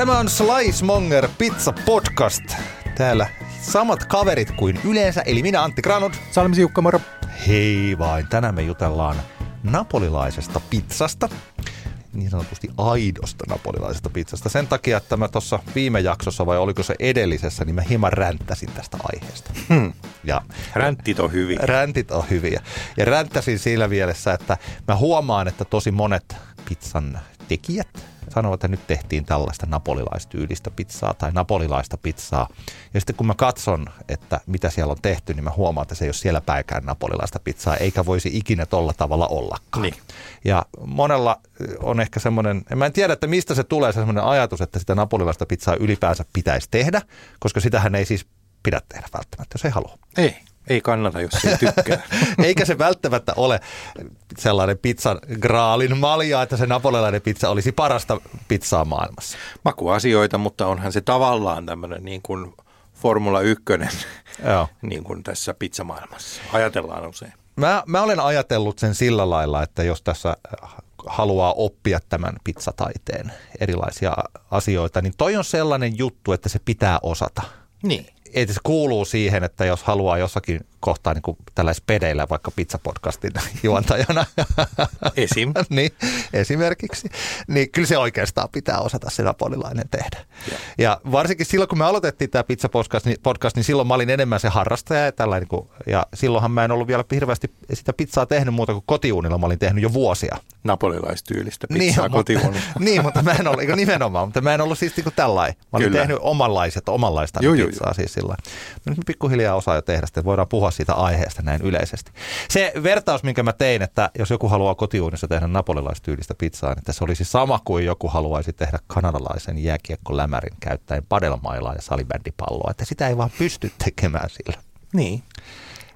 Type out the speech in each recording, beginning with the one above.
Tämä on Slice Monger Pizza Podcast. Täällä samat kaverit kuin yleensä, eli minä Antti Granut. Salmi Siukka, moro. Hei vain, tänään me jutellaan napolilaisesta pizzasta niin sanotusti aidosta napolilaisesta pizzasta. Sen takia, että mä tuossa viime jaksossa vai oliko se edellisessä, niin mä hieman ränttäsin tästä aiheesta. Hmm. Ja räntit on hyviä. Räntit on hyviä. Ja ränttäsin siinä mielessä, että mä huomaan, että tosi monet pizzan tekijät sanovat, että nyt tehtiin tällaista napolilaistyylistä pizzaa tai napolilaista pizzaa. Ja sitten kun mä katson, että mitä siellä on tehty, niin mä huomaan, että se ei ole siellä päikään napolilaista pizzaa, eikä voisi ikinä tolla tavalla ollakaan. Niin. Ja monella on ehkä semmoinen, mä en tiedä, että mistä se tulee se semmoinen ajatus, että sitä napolilaista pizzaa ylipäänsä pitäisi tehdä, koska sitähän ei siis pidä tehdä välttämättä, jos ei halua. Ei. Ei kannata, jos ei tykkää. Eikä se välttämättä ole sellainen pizzan graalin malja, että se napolilainen pizza olisi parasta pizzaa maailmassa. Makuasioita, mutta onhan se tavallaan tämmöinen niin kuin Formula 1 Joo. niin kuin tässä pizzamaailmassa. Ajatellaan usein. Mä, mä olen ajatellut sen sillä lailla, että jos tässä haluaa oppia tämän pizzataiteen erilaisia asioita, niin toi on sellainen juttu, että se pitää osata. Niin se kuuluu siihen, että jos haluaa jossakin kohtaa niin tällaisessa pedeillä vaikka pizzapodcastin juontajana. Esim. niin, esimerkiksi. Niin kyllä se oikeastaan pitää osata se napolilainen tehdä. Ja. ja varsinkin silloin, kun me aloitettiin tämä pizzapodcast, niin, podcast, niin silloin mä olin enemmän se harrastaja ja tällainen. Kuin, ja silloinhan mä en ollut vielä hirveästi sitä pizzaa tehnyt muuta kuin kotiuunilla. Mä olin tehnyt jo vuosia. Napolilaistyylistä pizzaa niin, kotiuunilla. niin, mutta mä en ollut, nimenomaan, mutta mä en ollut siis niin tällainen. Mä olin kyllä. tehnyt omanlaiset, omanlaista joo, pizzaa joo, siis sillä. Nyt me pikkuhiljaa osaa jo tehdä, sitten voidaan puhua siitä aiheesta näin yleisesti. Se vertaus, minkä mä tein, että jos joku haluaa kotiuunissa tehdä napolilaistyylistä pizzaa, niin että se olisi sama kuin joku haluaisi tehdä kanadalaisen jääkiekkolämärin käyttäen padelmailaa ja salibändipalloa, että sitä ei vaan pysty tekemään sillä. Niin.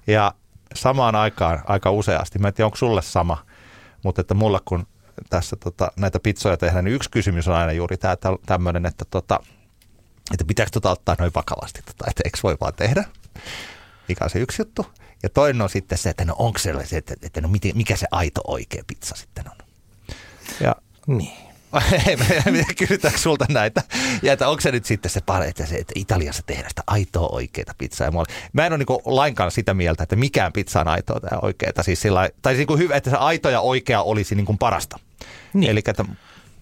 Ja samaan aikaan aika useasti, mä en tiedä onko sulle sama, mutta että mulla kun tässä tota, näitä pizzoja tehdään, niin yksi kysymys on aina juuri tämä tämmöinen, että tota, että pitääkö tota ottaa noin vakavasti, tota, että eikö voi vaan tehdä, mikä on se yksi juttu. Ja toinen on sitten se, että no onko se, että, että no mikä se aito oikea pizza sitten on. Ja niin. Kysytäänkö sulta näitä? Ja että onko se nyt sitten se pare, että, se, että Italiassa tehdään sitä aitoa oikeita pizzaa. Mä en ole niin lainkaan sitä mieltä, että mikään pizza on aitoa tai oikeita. Siis sillä, tai niin hyvä, että se aito ja oikea olisi niin parasta. Niin. Eli että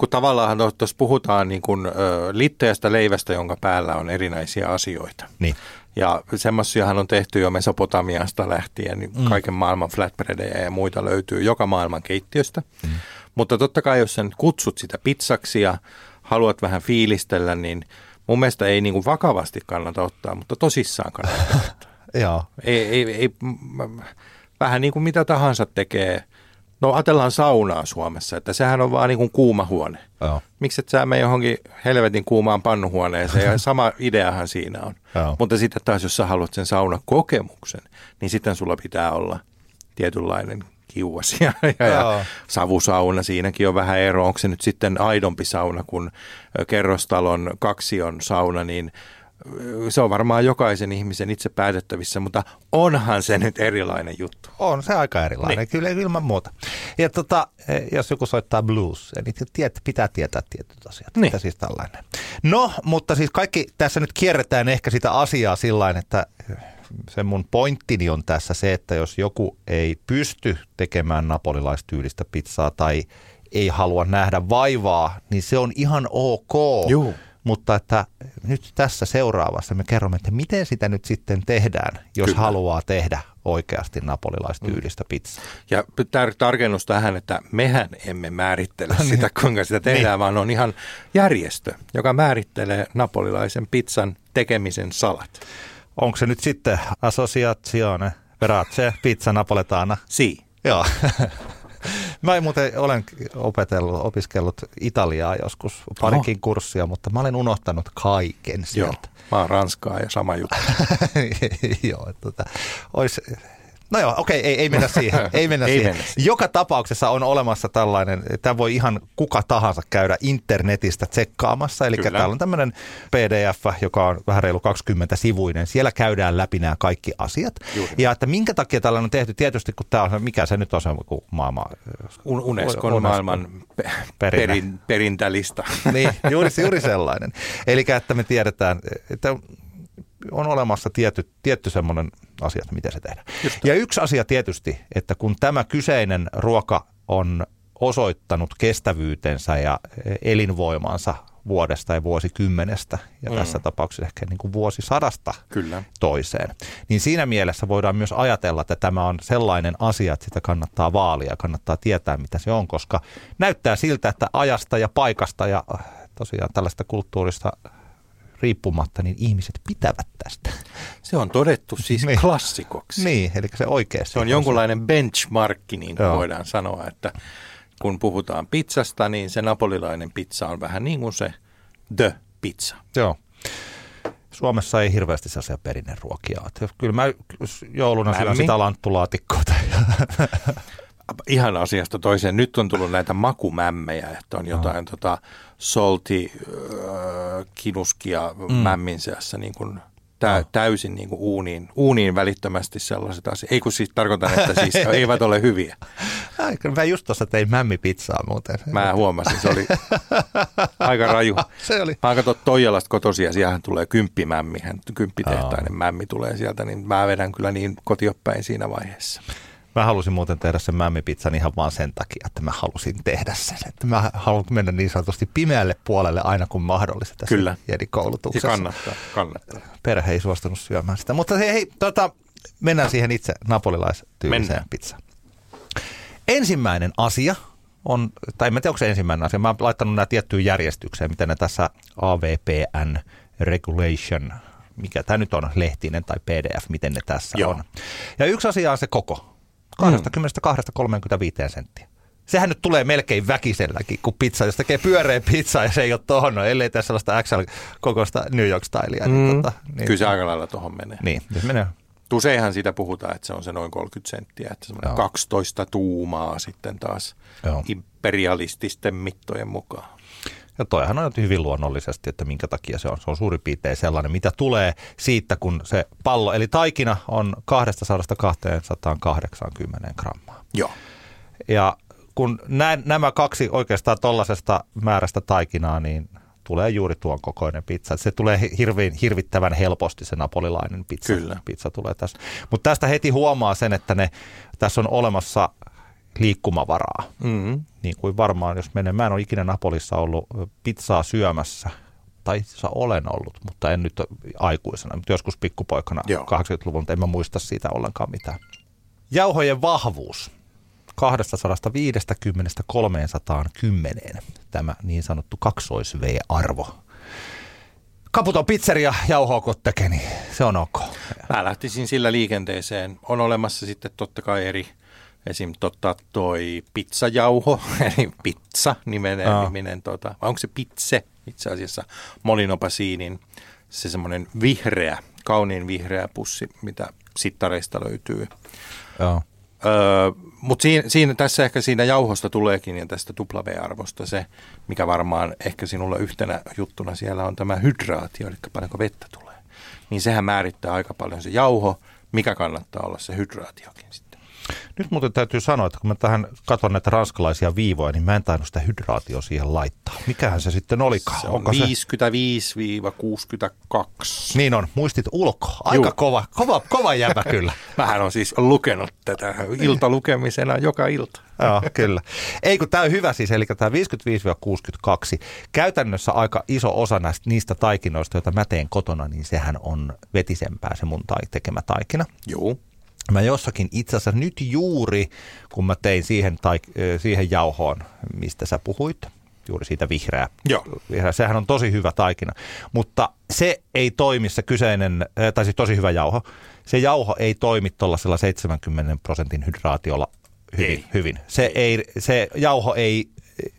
kun tavallaan tuossa puhutaan niin kuin, ö, litteästä leivästä, jonka päällä on erinäisiä asioita. Niin. Ja semmoisiahan on tehty jo Mesopotamiasta lähtien, niin mm. kaiken maailman flatbreadejä ja muita löytyy joka maailman keittiöstä. Mm. Mutta totta kai, jos sen kutsut sitä pizzaksi ja haluat vähän fiilistellä, niin mun mielestä ei niin kuin vakavasti kannata ottaa, mutta tosissaan kannattaa ottaa. Joo. Ei, ei, ei, vähän niin kuin mitä tahansa tekee – No ajatellaan saunaa Suomessa, että sehän on vaan niin kuin kuuma huone. Joo. Miksi et sä mene johonkin helvetin kuumaan pannuhuoneeseen ja sama ideahan siinä on. Joo. Mutta sitten taas, jos sä haluat sen saunakokemuksen, niin sitten sulla pitää olla tietynlainen kiuas ja, ja, ja savusauna. Siinäkin on vähän ero. Onko se nyt sitten aidompi sauna kuin kerrostalon kaksion sauna, niin se on varmaan jokaisen ihmisen itse päätettävissä, mutta onhan se nyt erilainen juttu. On se aika erilainen, niin. kyllä ilman muuta. Ja tota, eh, jos joku soittaa blues, niin tiet, pitää tietää tietyt asiat. Niin. siis tällainen. No, mutta siis kaikki tässä nyt kierretään ehkä sitä asiaa sillä että se mun pointtini on tässä se, että jos joku ei pysty tekemään napolilaistyylistä pizzaa tai ei halua nähdä vaivaa, niin se on ihan ok. Joo mutta että nyt tässä seuraavassa me kerromme, että miten sitä nyt sitten tehdään, jos Kyllä. haluaa tehdä oikeasti napolilaistyylistä pizzaa. Ja tar- tarkennus tähän, että mehän emme määrittele niin. sitä, kuinka sitä tehdään, niin. vaan on ihan järjestö, joka määrittelee napolilaisen pizzan tekemisen salat. Onko se nyt sitten Associazione Verace Pizza Napoletana? Si. Joo. Mä muuten olen opetellut, opiskellut Italiaa joskus parikin Oho. kurssia, mutta mä olen unohtanut kaiken sieltä. Joo, mä oon Ranskaa ja sama juttu. Joo, tota, olisi No joo, okei, ei, ei mennä siihen. Ei mennä ei siihen. Mennä. Joka tapauksessa on olemassa tällainen, tämä voi ihan kuka tahansa käydä internetistä tsekkaamassa. Eli Kyllä. täällä on tämmöinen PDF, joka on vähän reilu 20 sivuinen. Siellä käydään läpi nämä kaikki asiat. Juuri. Ja että minkä takia tällainen on tehty, tietysti kun tämä on, mikä se nyt on se maailma... Unescon, Unescon maailman perin, perintälista. Niin, juuri, juuri sellainen. Eli että me tiedetään, että on olemassa tietty, tietty semmoinen asia, että miten se tehdään. Just. Ja yksi asia tietysti, että kun tämä kyseinen ruoka on osoittanut kestävyytensä ja elinvoimansa vuodesta ja vuosikymmenestä ja mm. tässä tapauksessa ehkä niin kuin vuosisadasta Kyllä. toiseen. Niin siinä mielessä voidaan myös ajatella, että tämä on sellainen asia, että sitä kannattaa vaalia ja kannattaa tietää, mitä se on, koska näyttää siltä, että ajasta ja paikasta ja tosiaan tällaista kulttuurista riippumatta, niin ihmiset pitävät tästä. Se on todettu siis niin. klassikoksi. Niin, eli se oikeasti. Se on jonkunlainen benchmarkki, niin kuin voidaan sanoa, että kun puhutaan pizzasta, niin se napolilainen pizza on vähän niin kuin se the pizza. Joo. Suomessa ei hirveästi sellaisia perinneruokia ole. Kyllä mä jouluna syön sitä lanttulaatikkoa. Ihan asiasta toiseen. Nyt on tullut näitä makumämmejä, että on jotain no. tota, salty äh, kinuskia mm. mämmin seassa niin kuin tä, no. täysin niin kuin uuniin, uuniin välittömästi sellaiset asiat. Ei kun siis tarkoitan, että siis eivät ole hyviä. Ai, mä just tuossa tein mämmipizzaa muuten. Mä huomasin, se oli aika raju. se oli. Mä katson Toijalasta kotosia, siellähän tulee kymppimämmi, kymppitehtainen mämmi tulee sieltä, niin mä vedän kyllä niin kotioppäin siinä vaiheessa. Mä halusin muuten tehdä sen mämmipizzan ihan vaan sen takia, että mä halusin tehdä sen. Että mä haluan mennä niin sanotusti pimeälle puolelle aina kun mahdollista tässä Kyllä. koulutuksessa. Ja kannattaa, kannattaa. Perhe ei suostunut syömään sitä. Mutta hei, hei tota, mennään siihen itse napolilaistyyliseen pizzaan. Ensimmäinen asia on, tai en tiedä onko se ensimmäinen asia, mä oon laittanut nämä tiettyyn järjestykseen, miten ne tässä AVPN regulation mikä tämä nyt on, lehtinen tai pdf, miten ne tässä Joo. on. Ja yksi asia on se koko. 22-35 senttiä. Sehän nyt tulee melkein väkiselläkin, kun pizza, jos tekee pyöreä pizza ja se ei ole tuohon, no, ellei tässä sellaista XL-kokoista New York-stylia. Niin mm. Niin, tota, niin, Kyllä se aika lailla tuohon menee. Niin, jos menee. Useinhan siitä puhutaan, että se on se noin 30 senttiä, että semmoinen 12 tuumaa sitten taas Joo. imperialististen mittojen mukaan. Ja toihan on hyvin luonnollisesti, että minkä takia se on. Se on suurin piirtein sellainen, mitä tulee siitä, kun se pallo, eli taikina on 200-280 grammaa. Joo. Ja kun näin, nämä kaksi oikeastaan tollasesta määrästä taikinaa, niin tulee juuri tuon kokoinen pizza. Se tulee hirvin, hirvittävän helposti se napolilainen pizza. Kyllä. Pizza tulee tässä. Mutta tästä heti huomaa sen, että ne, tässä on olemassa liikkumavaraa. Mm-hmm. Niin kuin varmaan, jos menen, mä en ole ikinä Napolissa ollut pizzaa syömässä, tai itse olen ollut, mutta en nyt aikuisena, mutta joskus pikkupoikana Joo. 80-luvun, en mä muista siitä ollenkaan mitään. Jauhojen vahvuus 250-310, tämä niin sanottu kaksois-V-arvo. Kaputon pizzeria jauhoa tekee, niin se on ok. Mä lähtisin sillä liikenteeseen. On olemassa sitten totta kai eri Esim. Tota, toi pizzajauho, eli pizza nimenen, Aa. niminen, tota, vai onko se pitse itse asiassa, molinopasiinin, se semmoinen vihreä, kauniin vihreä pussi, mitä sittareista löytyy. Joo. Öö, Mutta siinä, siinä, tässä ehkä siinä jauhosta tuleekin ja tästä W-arvosta se, mikä varmaan ehkä sinulla yhtenä juttuna siellä on tämä hydraatio, eli paljonko vettä tulee. Niin sehän määrittää aika paljon se jauho, mikä kannattaa olla se hydraatiokin sitten. Nyt muuten täytyy sanoa, että kun mä tähän katson näitä ranskalaisia viivoja, niin mä en tainnut sitä hydraatio siihen laittaa. Mikähän se sitten olikaan? Se on 55-62. Niin on, muistit ulko. Aika Juu. kova, kova, kova jäbä kyllä. Mähän on siis lukenut tätä iltalukemisena joka ilta. Joo, kyllä. Ei kun tämä on hyvä siis, eli tämä 55-62, käytännössä aika iso osa näistä, niistä taikinoista, joita mä teen kotona, niin sehän on vetisempää se mun tai tekemä taikina. Joo. Mä jossakin itse asiassa nyt juuri, kun mä tein siihen, tai, siihen jauhoon, mistä sä puhuit, juuri siitä vihreää. Joo. vihreä. Sehän on tosi hyvä taikina, mutta se ei toimi se kyseinen, tai siis tosi hyvä jauho, se jauho ei toimi tuollaisella 70 prosentin hydraatiolla hyvin. Ei. hyvin. Se, ei. Ei, se jauho ei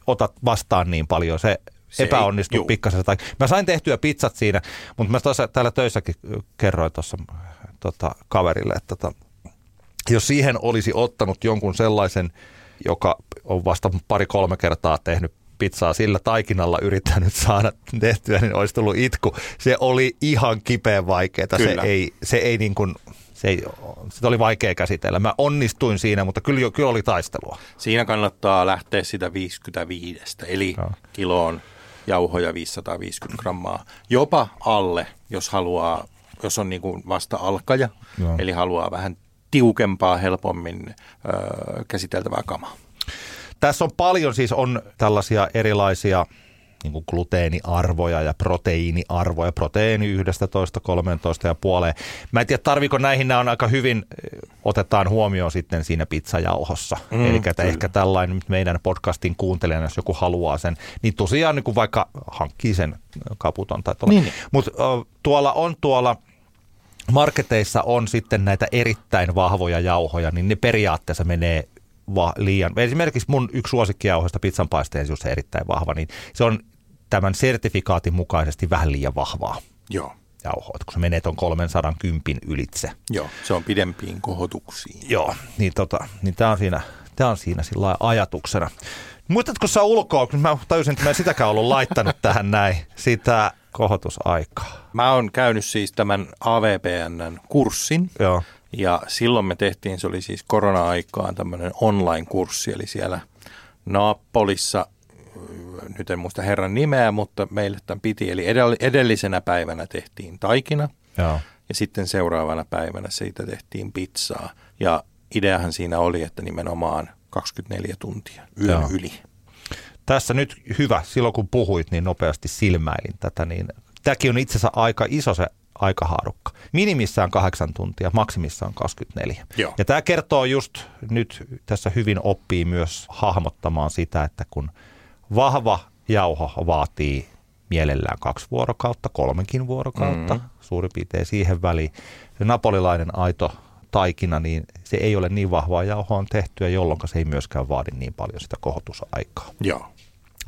ota vastaan niin paljon, se, se epäonnistuu pikkasen. Mä sain tehtyä pizzat siinä, mutta mä tuossa täällä töissäkin kerroin tuossa tota, kaverille, että tota, jos siihen olisi ottanut jonkun sellaisen, joka on vasta pari-kolme kertaa tehnyt pizzaa sillä taikinalla yrittänyt saada tehtyä, niin olisi tullut itku. Se oli ihan kipeän vaikeaa. Se ei, se ei niin kuin, se ei, sitä oli vaikea käsitellä. Mä onnistuin siinä, mutta kyllä, kyllä oli taistelua. Siinä kannattaa lähteä sitä 55, eli no. kiloon jauhoja 550 grammaa. Jopa alle, jos haluaa, jos on niin kuin vasta alkaja, no. eli haluaa vähän tiukempaa, helpommin ö, käsiteltävää kamaa. Tässä on paljon siis on tällaisia erilaisia niin kuin gluteeniarvoja ja proteiiniarvoja, proteiini 11, 13 ja puoleen. Mä en tiedä, tarviko näihin, nämä on aika hyvin, otetaan huomioon sitten siinä pizzajauhossa. Mm, Eli että ehkä tällainen meidän podcastin kuuntelijana, jos joku haluaa sen, niin tosiaan niin kuin vaikka hankkii sen kaputon tai tuolla. Niin. niin. Mutta tuolla on tuolla marketeissa on sitten näitä erittäin vahvoja jauhoja, niin ne periaatteessa menee va- liian. Esimerkiksi mun yksi suosikkijauhoista pizzanpaisteessa, jos se erittäin vahva, niin se on tämän sertifikaatin mukaisesti vähän liian vahvaa. Joo. Jauhoa, kun se menee tuon 310 ylitse. Joo, se on pidempiin kohotuksiin. Joo, niin, tota, niin tämä on siinä, tää on siinä sillä ajatuksena. Muistatko sä ulkoa, kun mä tajusin, että mä en sitäkään ollut laittanut tähän näin, sitä kohotusaikaa? Mä oon käynyt siis tämän AVPNn kurssin. Joo. Ja silloin me tehtiin, se oli siis korona-aikaan tämmöinen online-kurssi, eli siellä Naappolissa, nyt en muista herran nimeä, mutta meille tämän piti, eli edellisenä päivänä tehtiin taikina. Joo. Ja sitten seuraavana päivänä siitä tehtiin pizzaa. Ja ideahan siinä oli, että nimenomaan 24 tuntia yön Joo. yli. Tässä nyt hyvä, silloin kun puhuit, niin nopeasti silmäilin tätä, niin tämäkin on itse asiassa aika iso se aikahaarukka. Minimissään kahdeksan tuntia, maksimissaan 24. Joo. Ja tämä kertoo just nyt tässä hyvin oppii myös hahmottamaan sitä, että kun vahva jauho vaatii mielellään kaksi vuorokautta, kolmenkin vuorokautta, mm-hmm. suurin piirtein siihen väliin. Se napolilainen aito taikina, niin se ei ole niin vahvaa jauhoa tehtyä, jolloin se ei myöskään vaadi niin paljon sitä kohotusaikaa. Joo.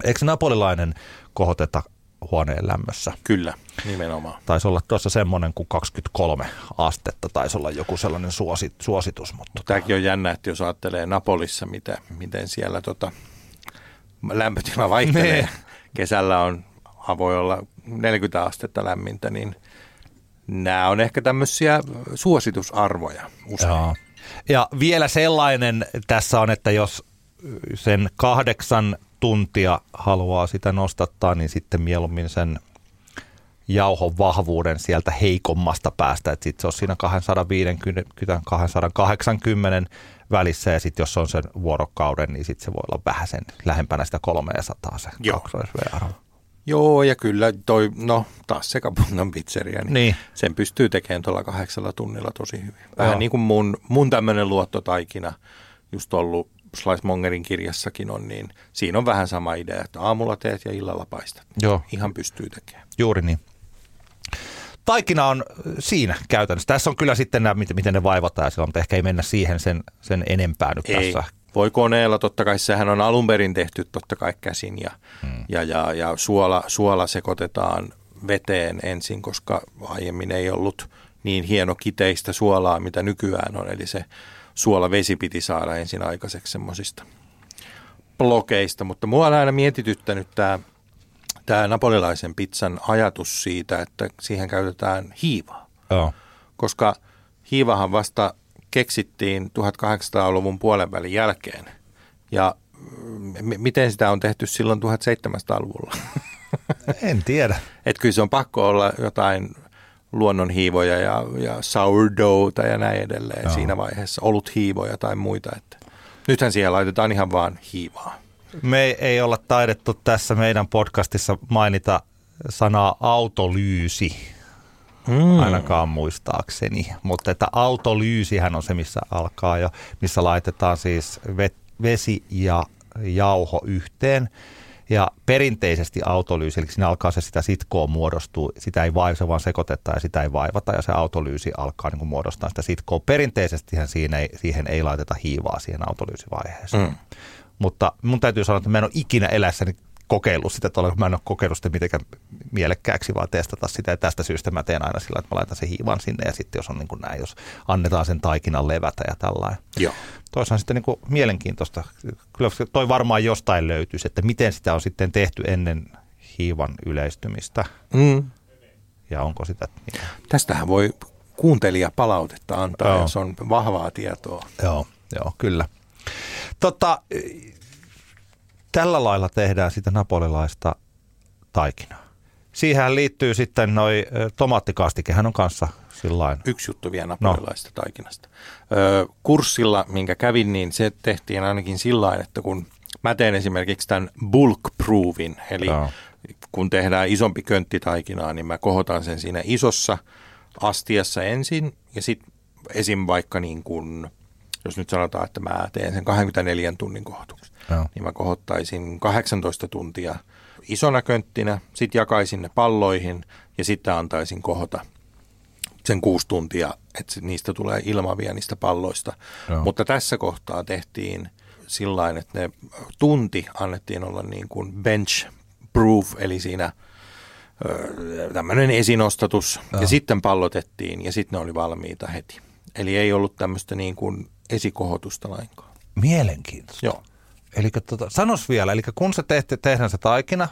Eikö se napolilainen kohoteta huoneen lämmössä. Kyllä, nimenomaan. Taisi olla tuossa semmoinen kuin 23 astetta, taisi olla joku sellainen suosit, suositus. Mutta Tämäkin on jännä, että jos ajattelee Napolissa, mitä, miten siellä tota, lämpötila vaihtelee. Ne. Kesällä on, voi olla 40 astetta lämmintä, niin nämä on ehkä tämmöisiä suositusarvoja usein. Joo. Ja vielä sellainen tässä on, että jos sen kahdeksan tuntia haluaa sitä nostattaa, niin sitten mieluummin sen jauhon vahvuuden sieltä heikommasta päästä, että sitten se on siinä 250-280 välissä ja sitten jos on sen vuorokauden, niin sitten se voi olla vähän sen lähempänä sitä 300 se kaksoisv-arvo. Joo, ja kyllä toi, no taas se Kapungan pizzeria, niin, niin. sen pystyy tekemään tuolla kahdeksalla tunnilla tosi hyvin. Vähän Joo. niin kuin mun, mun tämmöinen luottotaikina just ollut Slicemongerin kirjassakin on, niin siinä on vähän sama idea, että aamulla teet ja illalla paistat. Joo. Ihan pystyy tekemään. Juuri niin. Taikina on siinä käytännössä. Tässä on kyllä sitten nämä, miten ne vaivataan mutta ehkä ei mennä siihen sen, sen enempää nyt ei. tässä. Voi koneella, totta kai sehän on alun perin tehty totta kai käsin ja, hmm. ja, ja, ja suola, suola sekoitetaan veteen ensin, koska aiemmin ei ollut niin hieno kiteistä suolaa, mitä nykyään on. Eli se suolavesi piti saada ensin aikaiseksi semmoisista blokeista, mutta mua on aina mietityttänyt tämä tämä napolilaisen pizzan ajatus siitä, että siihen käytetään hiivaa. Joo. Koska hiivahan vasta keksittiin 1800-luvun puolen välin jälkeen. Ja m- miten sitä on tehty silloin 1700-luvulla? En tiedä. Että kyllä se on pakko olla jotain luonnonhiivoja ja, ja sourdoughta ja näin edelleen Joo. siinä vaiheessa, ollut hiivoja tai muita. Että nythän siellä laitetaan ihan vaan hiivaa. Me ei olla taidettu tässä meidän podcastissa mainita sanaa autolyysi, mm. ainakaan muistaakseni. Mutta että autolyysihän on se, missä alkaa jo, missä laitetaan siis vesi ja jauho yhteen. Ja perinteisesti autolyysi, eli siinä alkaa se sitä sitkoa muodostuu, sitä ei vaivata, vaan sekoitetaan ja sitä ei vaivata ja se autolyysi alkaa niin kuin muodostaa sitä sitkoa. Perinteisesti siinä ei, siihen ei laiteta hiivaa siihen autolyysivaiheeseen. Mm. Mutta mun täytyy sanoa, että mä en ole ikinä elässäni kokeillut sitä, että mä en ole kokeillut sitä mitenkään mielekkääksi, vaan testata sitä. Ja tästä syystä mä teen aina sillä, että mä laitan sen hiivan sinne ja sitten jos on niin kuin näin, jos annetaan sen taikinan levätä ja tällainen. Joo. Toisaalta sitten niin kuin mielenkiintoista. Kyllä toi varmaan jostain löytyisi, että miten sitä on sitten tehty ennen hiivan yleistymistä. Mm. Ja onko sitä... Niin. Tästähän voi kuuntelija palautetta antaa, joo. jos on vahvaa tietoa. Joo, joo kyllä. Tota, tällä lailla tehdään sitä napolilaista taikinaa. Siihen liittyy sitten noi tomaattikastikehän on kanssa sillain. Yksi juttu vielä napolilaista no. taikinasta. Ö, kurssilla, minkä kävin, niin se tehtiin ainakin sillä että kun mä teen esimerkiksi tämän bulk proofin, eli no. kun tehdään isompi könttitaikinaa, niin mä kohotan sen siinä isossa astiassa ensin ja sitten esim. vaikka niin kuin, jos nyt sanotaan, että mä teen sen 24 tunnin kohotuksen, no. niin mä kohottaisin 18 tuntia isona könttinä, sitten jakaisin ne palloihin ja sitten antaisin kohota sen kuusi tuntia, että niistä tulee ilmavia niistä palloista. Joo. Mutta tässä kohtaa tehtiin sillä että ne tunti annettiin olla niin kuin bench proof, eli siinä tämmöinen esinostatus, Joo. ja sitten pallotettiin, ja sitten ne oli valmiita heti. Eli ei ollut tämmöistä niin kuin esikohotusta lainkaan. Mielenkiintoista. Joo. Eli tota, sanos vielä, eli kun se tehte, tehdään se taikina,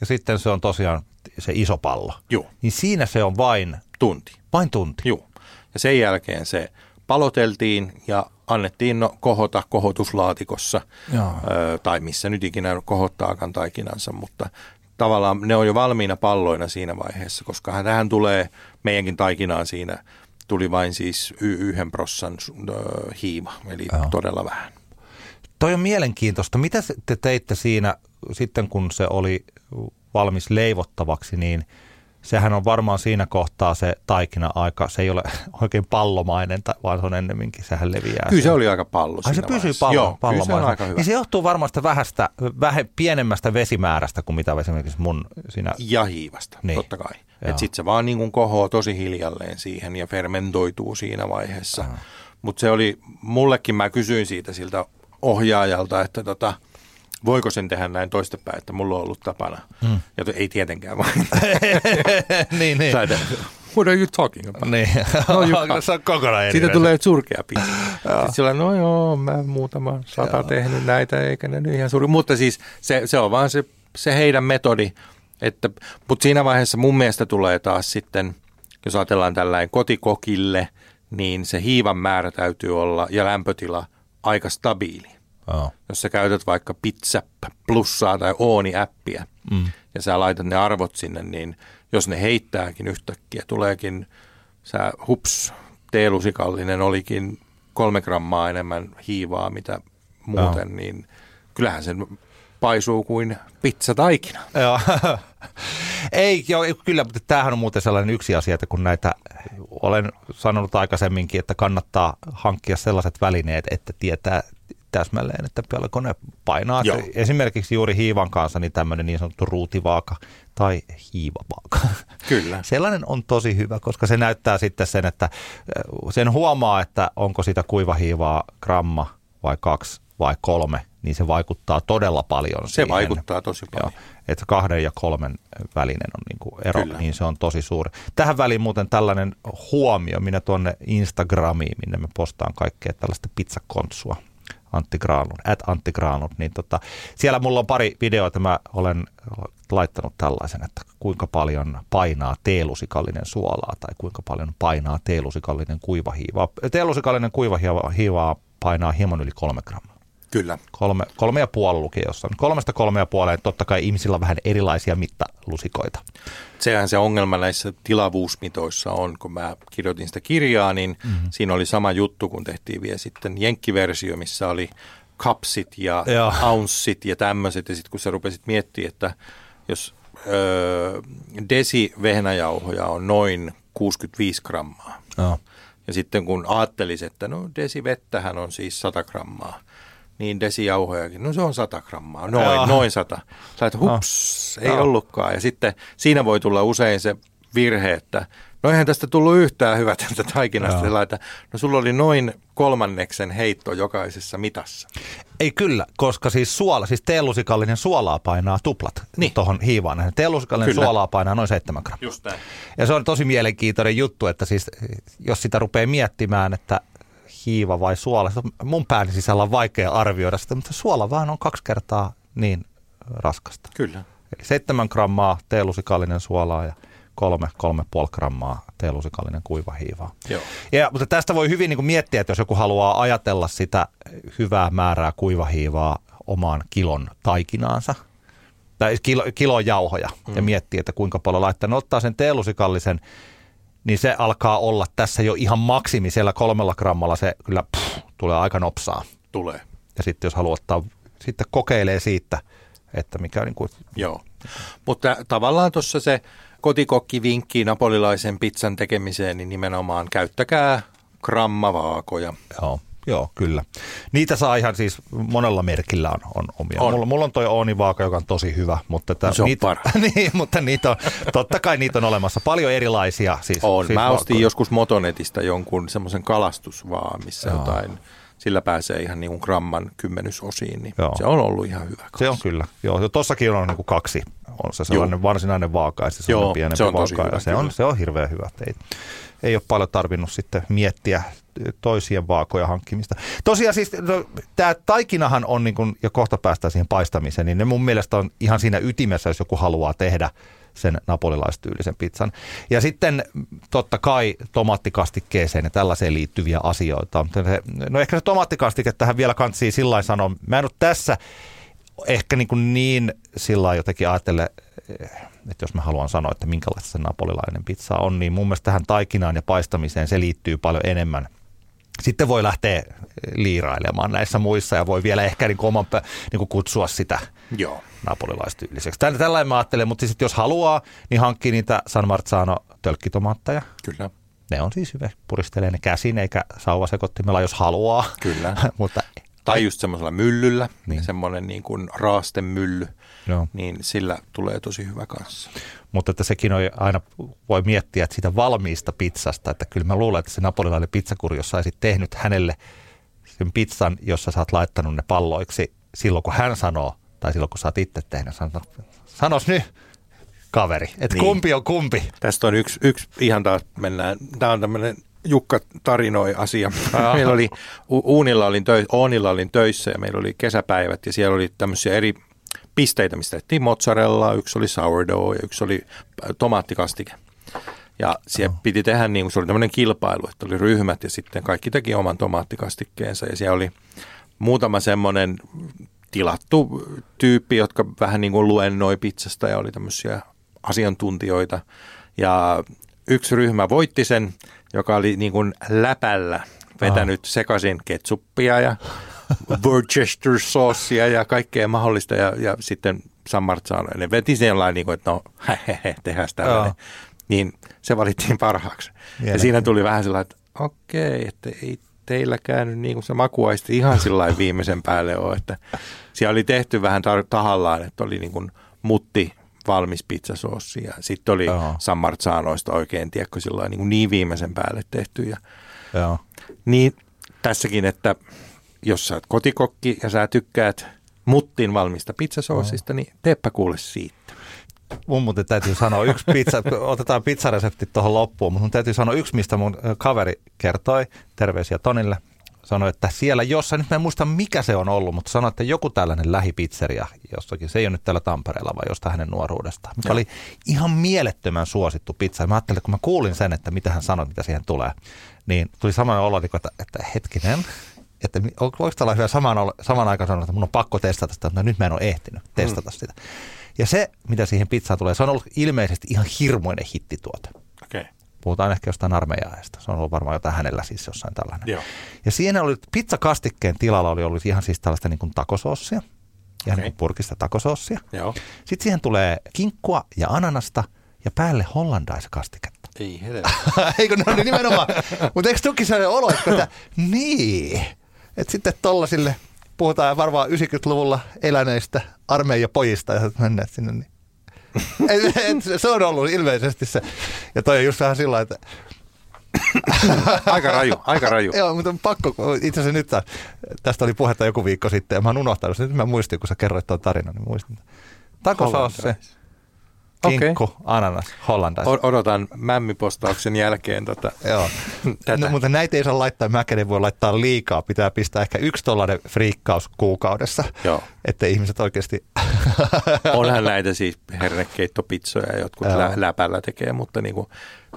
ja sitten se on tosiaan se iso pallo, Joo. niin siinä se on vain tunti. Vain tunti. Joo. Ja sen jälkeen se paloteltiin ja annettiin no, kohota kohotuslaatikossa ö, tai missä nyt ikinä kohottaakaan taikinansa, mutta tavallaan ne on jo valmiina palloina siinä vaiheessa, koska tähän tulee meidänkin taikinaan siinä tuli vain siis y- yhden prossan ö, hiima, eli Joo. todella vähän. Toi on mielenkiintoista. Mitä te teitte siinä sitten, kun se oli valmis leivottavaksi, niin – sehän on varmaan siinä kohtaa se taikina aika, se ei ole oikein pallomainen, vaan se on ennemminkin, sehän leviää. Kyllä se oli aika pallo Ai se pysyy pallo, Joo, pallomainen. se aika hyvä. Niin se johtuu varmaan sitä vähästä, vähe, pienemmästä vesimäärästä kuin mitä esimerkiksi mun siinä. Ja hiivasta, niin. totta kai. Että sitten se vaan niin kuin kohoo tosi hiljalleen siihen ja fermentoituu siinä vaiheessa. Mutta se oli, mullekin mä kysyin siitä siltä ohjaajalta, että tota – voiko sen tehdä näin toistepäin, että mulla on ollut tapana. Mm. Ja ei tietenkään vain. niin, niin. Saada, What are you talking about? Niin. No, se on kokonaan eri Siitä tulee surkea pitkä. Sitten sillä no joo, mä muutama sata joo. tehnyt näitä, eikä ne nyt ihan suuri. Mutta siis se, se on vaan se, se heidän metodi. Että, mutta siinä vaiheessa mun mielestä tulee taas sitten, jos ajatellaan tällainen kotikokille, niin se hiivan määrä täytyy olla ja lämpötila aika stabiili. Oh. Jos sä käytät vaikka pizza plussaa tai Ooni-äppiä mm. ja sä laitat ne arvot sinne, niin jos ne heittääkin yhtäkkiä, tuleekin sä hups, teelusikallinen olikin kolme grammaa enemmän hiivaa, mitä muuten, oh. niin kyllähän sen paisuu kuin pizzataikina. Joo. Ei, joo, kyllä, mutta tämähän on muuten sellainen yksi asia, että kun näitä, olen sanonut aikaisemminkin, että kannattaa hankkia sellaiset välineet, että tietää täsmälleen, että paljonko ne painaa. Joo. Esimerkiksi juuri hiivan kanssa niin tämmöinen niin sanottu ruutivaaka tai hiivavaaka. Kyllä. Sellainen on tosi hyvä, koska se näyttää sitten sen, että sen huomaa, että onko sitä kuivahiivaa gramma vai kaksi vai kolme, niin se vaikuttaa todella paljon Se siihen. vaikuttaa tosi paljon. Joo, että kahden ja kolmen välinen on niin kuin ero, Kyllä. niin se on tosi suuri. Tähän väliin muuten tällainen huomio, minä tuonne Instagramiin, minne me postaan kaikkea tällaista pizzakontsua Antti Granlund, at Antti Granlund, niin tota, siellä mulla on pari videoita, mä olen laittanut tällaisen, että kuinka paljon painaa teelusikallinen suolaa tai kuinka paljon painaa teelusikallinen kuivahiivaa. Teelusikallinen kuivahiivaa painaa hieman yli kolme grammaa. Kyllä. Kolme, kolme ja puoli lukee jossain. Kolmesta kolme ja puoleen totta kai ihmisillä on vähän erilaisia mittalusikoita. Sehän se ongelma näissä tilavuusmitoissa on, kun mä kirjoitin sitä kirjaa, niin mm-hmm. siinä oli sama juttu, kun tehtiin vielä sitten jenkkiversio, missä oli kapsit ja Joo. ounssit ja tämmöiset. Ja sitten kun sä rupesit miettimään, että jos öö, desi vehnäjauhoja on noin 65 grammaa, Joo. ja sitten kun ajattelisin, että no desi vettähän on siis 100 grammaa, niin desijauhojakin, no se on 100 grammaa, noin, Jaa. noin 100. Sä et, hups, no. ei Jaa. ollutkaan. Ja sitten siinä voi tulla usein se virhe, että no eihän tästä tullut yhtään hyvä tästä taikinasta. Sillä, että no sulla oli noin kolmanneksen heitto jokaisessa mitassa. Ei kyllä, koska siis suola, siis teelusikallinen suolaa painaa tuplat niin. tuohon hiivaan. Teelusikallinen kyllä. suolaa painaa noin 7 grammaa. Just näin. Ja se on tosi mielenkiintoinen juttu, että siis jos sitä rupeaa miettimään, että hiiva vai suola, mun pään sisällä on vaikea arvioida sitä, mutta suola vaan on kaksi kertaa niin raskasta. Kyllä. Eli 7 grammaa teelusikallinen suolaa ja kolme, kolme puoli grammaa teelusikallinen kuiva hiivaa. Joo. Ja, mutta tästä voi hyvin niin kuin miettiä, että jos joku haluaa ajatella sitä hyvää määrää kuivahiivaa omaan kilon taikinaansa, tai kilo, kilon jauhoja, mm. ja miettiä, että kuinka paljon laittaa. Ne ottaa sen teelusikallisen, niin se alkaa olla tässä jo ihan maksimi. Siellä kolmella grammalla se kyllä pff, tulee aika nopsaa. Tulee. Ja sitten jos haluaa ottaa, sitten kokeilee siitä, että mikä on niin kuin... Joo, mutta tavallaan tuossa se kotikokkivinkki napolilaisen pizzan tekemiseen, niin nimenomaan käyttäkää grammavaakoja. Joo. Joo, kyllä. Niitä saa ihan siis monella merkillä on, on omia. On. Mulla, mulla on toi Ooni-vaaka, joka on tosi hyvä. Mutta se on niitä, niin, mutta niitä on, totta kai niitä on olemassa paljon erilaisia. Siis, on. Siis Mä ostin vaakoja. joskus Motonetista jonkun semmoisen kalastusvaa, missä Joo. jotain, sillä pääsee ihan niin kuin gramman kymmenysosiin, niin Joo. se on ollut ihan hyvä. Kanssa. Se on kyllä. Joo, tossakin on niin kuin kaksi on se sellainen Joo. varsinainen vaaka ja se on pienempi se on vaaka. Hyvä, se, on, se on hirveän hyvä. Ei, ei ole paljon tarvinnut sitten miettiä toisien vaakoja hankkimista. Tosiaan siis no, tämä taikinahan on, niin kun, ja kohta päästään siihen paistamiseen, niin ne mun mielestä on ihan siinä ytimessä, jos joku haluaa tehdä sen napolilaistyylisen pizzan. Ja sitten totta kai tomaattikastikkeeseen ja tällaiseen liittyviä asioita. No ehkä se tomaattikastike tähän vielä kantsii sillä sanoa. Mä en ole tässä ehkä niin, kuin niin sillä jotenkin ajattele, että jos mä haluan sanoa, että minkälaista se napolilainen pizza on, niin mun mielestä tähän taikinaan ja paistamiseen se liittyy paljon enemmän. Sitten voi lähteä liirailemaan näissä muissa ja voi vielä ehkä niin kuin oman, niin kuin kutsua sitä Joo. napolilaistyyliseksi. Tällä, tällainen mä ajattelen, mutta sitten jos haluaa, niin hankkii niitä San Marzano tölkkitomaatteja. Kyllä. Ne on siis hyvä, puristelee ne käsin eikä sauvasekottimella, jos haluaa. Kyllä. mutta tai just semmoisella myllyllä, niin. semmoinen niin kuin raastemylly, Joo. niin sillä tulee tosi hyvä kanssa. Mutta että sekin on aina, voi miettiä, että siitä valmiista pizzasta, että kyllä mä luulen, että se napolilainen pizzakuri, jos saisit tehnyt hänelle sen pizzan, jossa sä oot laittanut ne palloiksi silloin, kun hän sanoo, tai silloin, kun sä oot itse tehnyt, sanos, sanos nyt, kaveri, että niin. kumpi on kumpi. Tästä on yksi, yksi ihan taas mennään, tämä on tämmöinen Jukka tarinoi asia. Meillä oli, Uunilla olin töissä, Oonilla olin töissä ja meillä oli kesäpäivät ja siellä oli tämmöisiä eri pisteitä, mistä tehtiin mozzarella, yksi oli sourdough ja yksi oli äh, tomaattikastike. Ja siellä piti tehdä niin kuin se oli tämmöinen kilpailu, että oli ryhmät ja sitten kaikki teki oman tomaattikastikkeensa ja siellä oli muutama semmoinen tilattu tyyppi, jotka vähän niin kuin luennoi pizzasta ja oli tämmöisiä asiantuntijoita. Ja yksi ryhmä voitti sen joka oli niin kuin läpällä vetänyt sekaisin ketsuppia ja Worcester saucia ja kaikkea mahdollista ja, ja sitten San Marzano. Ne veti sellainen, niin kuin, että no hehehe, tehdään tällainen. Niin se valittiin parhaaksi. Ja siinä tuli vähän sellainen, että okei, että ei teillä käynyt niin kuin se makuaisti ihan sillä viimeisen päälle ole, että siellä oli tehty vähän tar- tahallaan, että oli niin kuin mutti valmis pizzasoossi ja sitten oli Joo. San Marzanoista oikein, tiedätkö, sillä niin, niin viimeisen päälle tehty. Ja, Joo. Niin tässäkin, että jos sä oot kotikokki ja sä tykkäät muttin valmista pizzasoosista, niin teepä kuule siitä. Mun muuten täytyy sanoa yksi pizza, otetaan pizzaresepti tuohon loppuun, mutta mun täytyy sanoa yksi, mistä mun kaveri kertoi, terveisiä Tonille, sanoi, että siellä jossain, nyt mä en muista mikä se on ollut, mutta sanoi, että joku tällainen lähipizzeria jossakin, se ei ole nyt täällä Tampereella, vaan jostain hänen nuoruudestaan, mikä oli ihan mielettömän suosittu pizza. Mä ajattelin, että kun mä kuulin sen, että mitä hän sanoi, mitä siihen tulee, niin tuli samanlainen olo, että, että hetkinen, että voiko olla hyvä saman, saman aikaan sanoa, että mun on pakko testata sitä, mutta nyt mä en ole ehtinyt testata mm. sitä. Ja se, mitä siihen pizzaan tulee, se on ollut ilmeisesti ihan hirmoinen hittituote. Okay. Puhutaan ehkä jostain armeijaajasta. Se on ollut varmaan jotain hänellä siis jossain tällainen. Joo. Ja siinä oli pizzakastikkeen tilalla oli ollut ihan siis tällaista niin kuin takosoossia. Ihan okay. niin purkista takosoossia. Joo. Sitten siihen tulee kinkkua ja ananasta ja päälle hollandaiskastiketta. Ei helvetti. Eikö no niin nimenomaan. Mutta eikö tuki sellainen olo, että niin. Että sitten tollasille puhutaan varmaan 90-luvulla eläneistä armeijapojista ja menneet sinne, niin et, et, se on ollut ilmeisesti se. Ja toi on just vähän sillä että aika raju, aika raju. Joo, mutta on pakko, itse asiassa nyt tästä oli puhetta joku viikko sitten ja mä oon unohtanut sen. Nyt mä muistin, kun sä kerroit tuon tarinan, niin muistin. se kinkku, okay. ananas, hollandais. O- odotan mämmipostauksen jälkeen tota, Joo. tätä. No, mutta näitä ei saa laittaa, mäkenen voi laittaa liikaa. Pitää pistää ehkä yksi tollainen friikkaus kuukaudessa, Joo. että ihmiset oikeasti... Onhan näitä siis hernekeittopizzoja, jotkut lä- läpällä tekee, mutta niin kuin,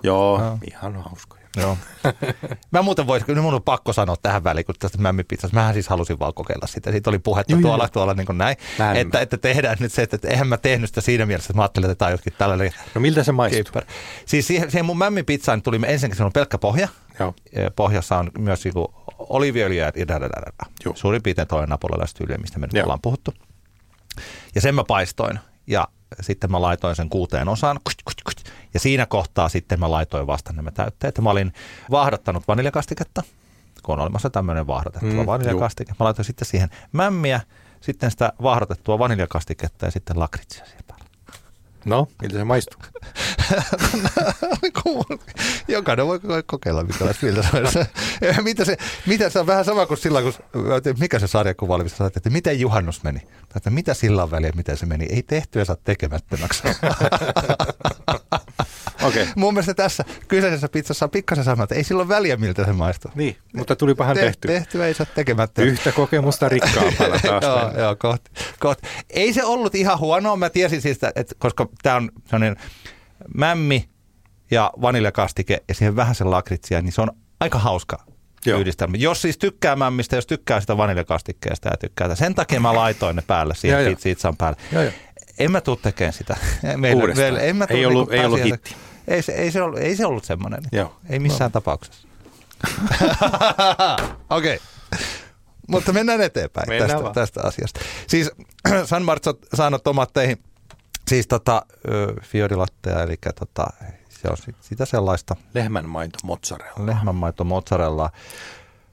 joo, joo, ihan hauskoja. Joo. Mä muuten voisin, kyllä mun on pakko sanoa tähän väliin, kun tästä mämmipizzasta, mähän siis halusin vaan kokeilla sitä. Siitä oli puhetta joo, tuolla, joo. tuolla niin kuin näin, että, että, tehdään nyt se, että, että eihän mä tehnyt sitä siinä mielessä, että mä ajattelin, että tämä on jotkin tällainen. No miltä se maistuu? Siis siihen, siihen mun mämmipizzaan tuli ensinnäkin se on pelkkä pohja. Joo. Pohjassa on myös niin oliviöljyä ja suurin piirtein toinen napolilaista tyyliä, mistä me nyt ollaan puhuttu. Ja sen mä paistoin ja sitten mä laitoin sen kuuteen osaan. Kust, kust, kust, ja siinä kohtaa sitten mä laitoin vasta nämä täytteet. Mä olin vaahdattanut vaniljakastiketta, kun on olemassa tämmöinen vaahdotettua mm, vaniljakastike. Mä laitoin sitten siihen mämmiä, sitten sitä vaahdotettua vaniljakastiketta ja sitten lakritsia siihen päälle. No, miltä se maistuu? Jokainen voi kokeilla, mikä miltä se mitä se, mitä se on vähän sama kuin silloin, kun, mikä se sarjakuva oli, missä että miten juhannus meni? Että mitä sillä on väliä, miten se meni? Ei tehtyä saa tekemättömäksi. okay. Mun mielestä tässä kyseisessä pizzassa on pikkasen sama, että ei silloin väliä, miltä se maistuu. Niin, mutta tulipahan Te- tehty. Tehtyä ei saa tekemättä. Yhtä kokemusta rikkaampana taas. joo, joo kohti, kohti. Ei se ollut ihan huonoa, mä tiesin siis, että koska tämä on sellainen mämmi ja vaniljakastike ja siihen vähän sen lakritsia, niin se on aika hauska Joo. yhdistelmä. Jos siis tykkää mämmistä, jos tykkää sitä vaniljakastikkeesta ja tykkää Sen takia mä laitoin ne päälle siihen pizzan päälle. Joo, joo. En mä tuu tekemään sitä. Meillä, meillä, en mä ei ollut, ei ollut hitti. Ei se, ei, se ollut, ei se ollut semmoinen. Joo. Ei missään no. tapauksessa. Okei. Okay. Mutta mennään eteenpäin mennään tästä, tästä asiasta. Siis San Marzo saanut tomatteihin siis tota, fiorilattea, eli tota, se on sitä sellaista. Lehmänmaito mozzarella. Lehmänmaito mozzarella.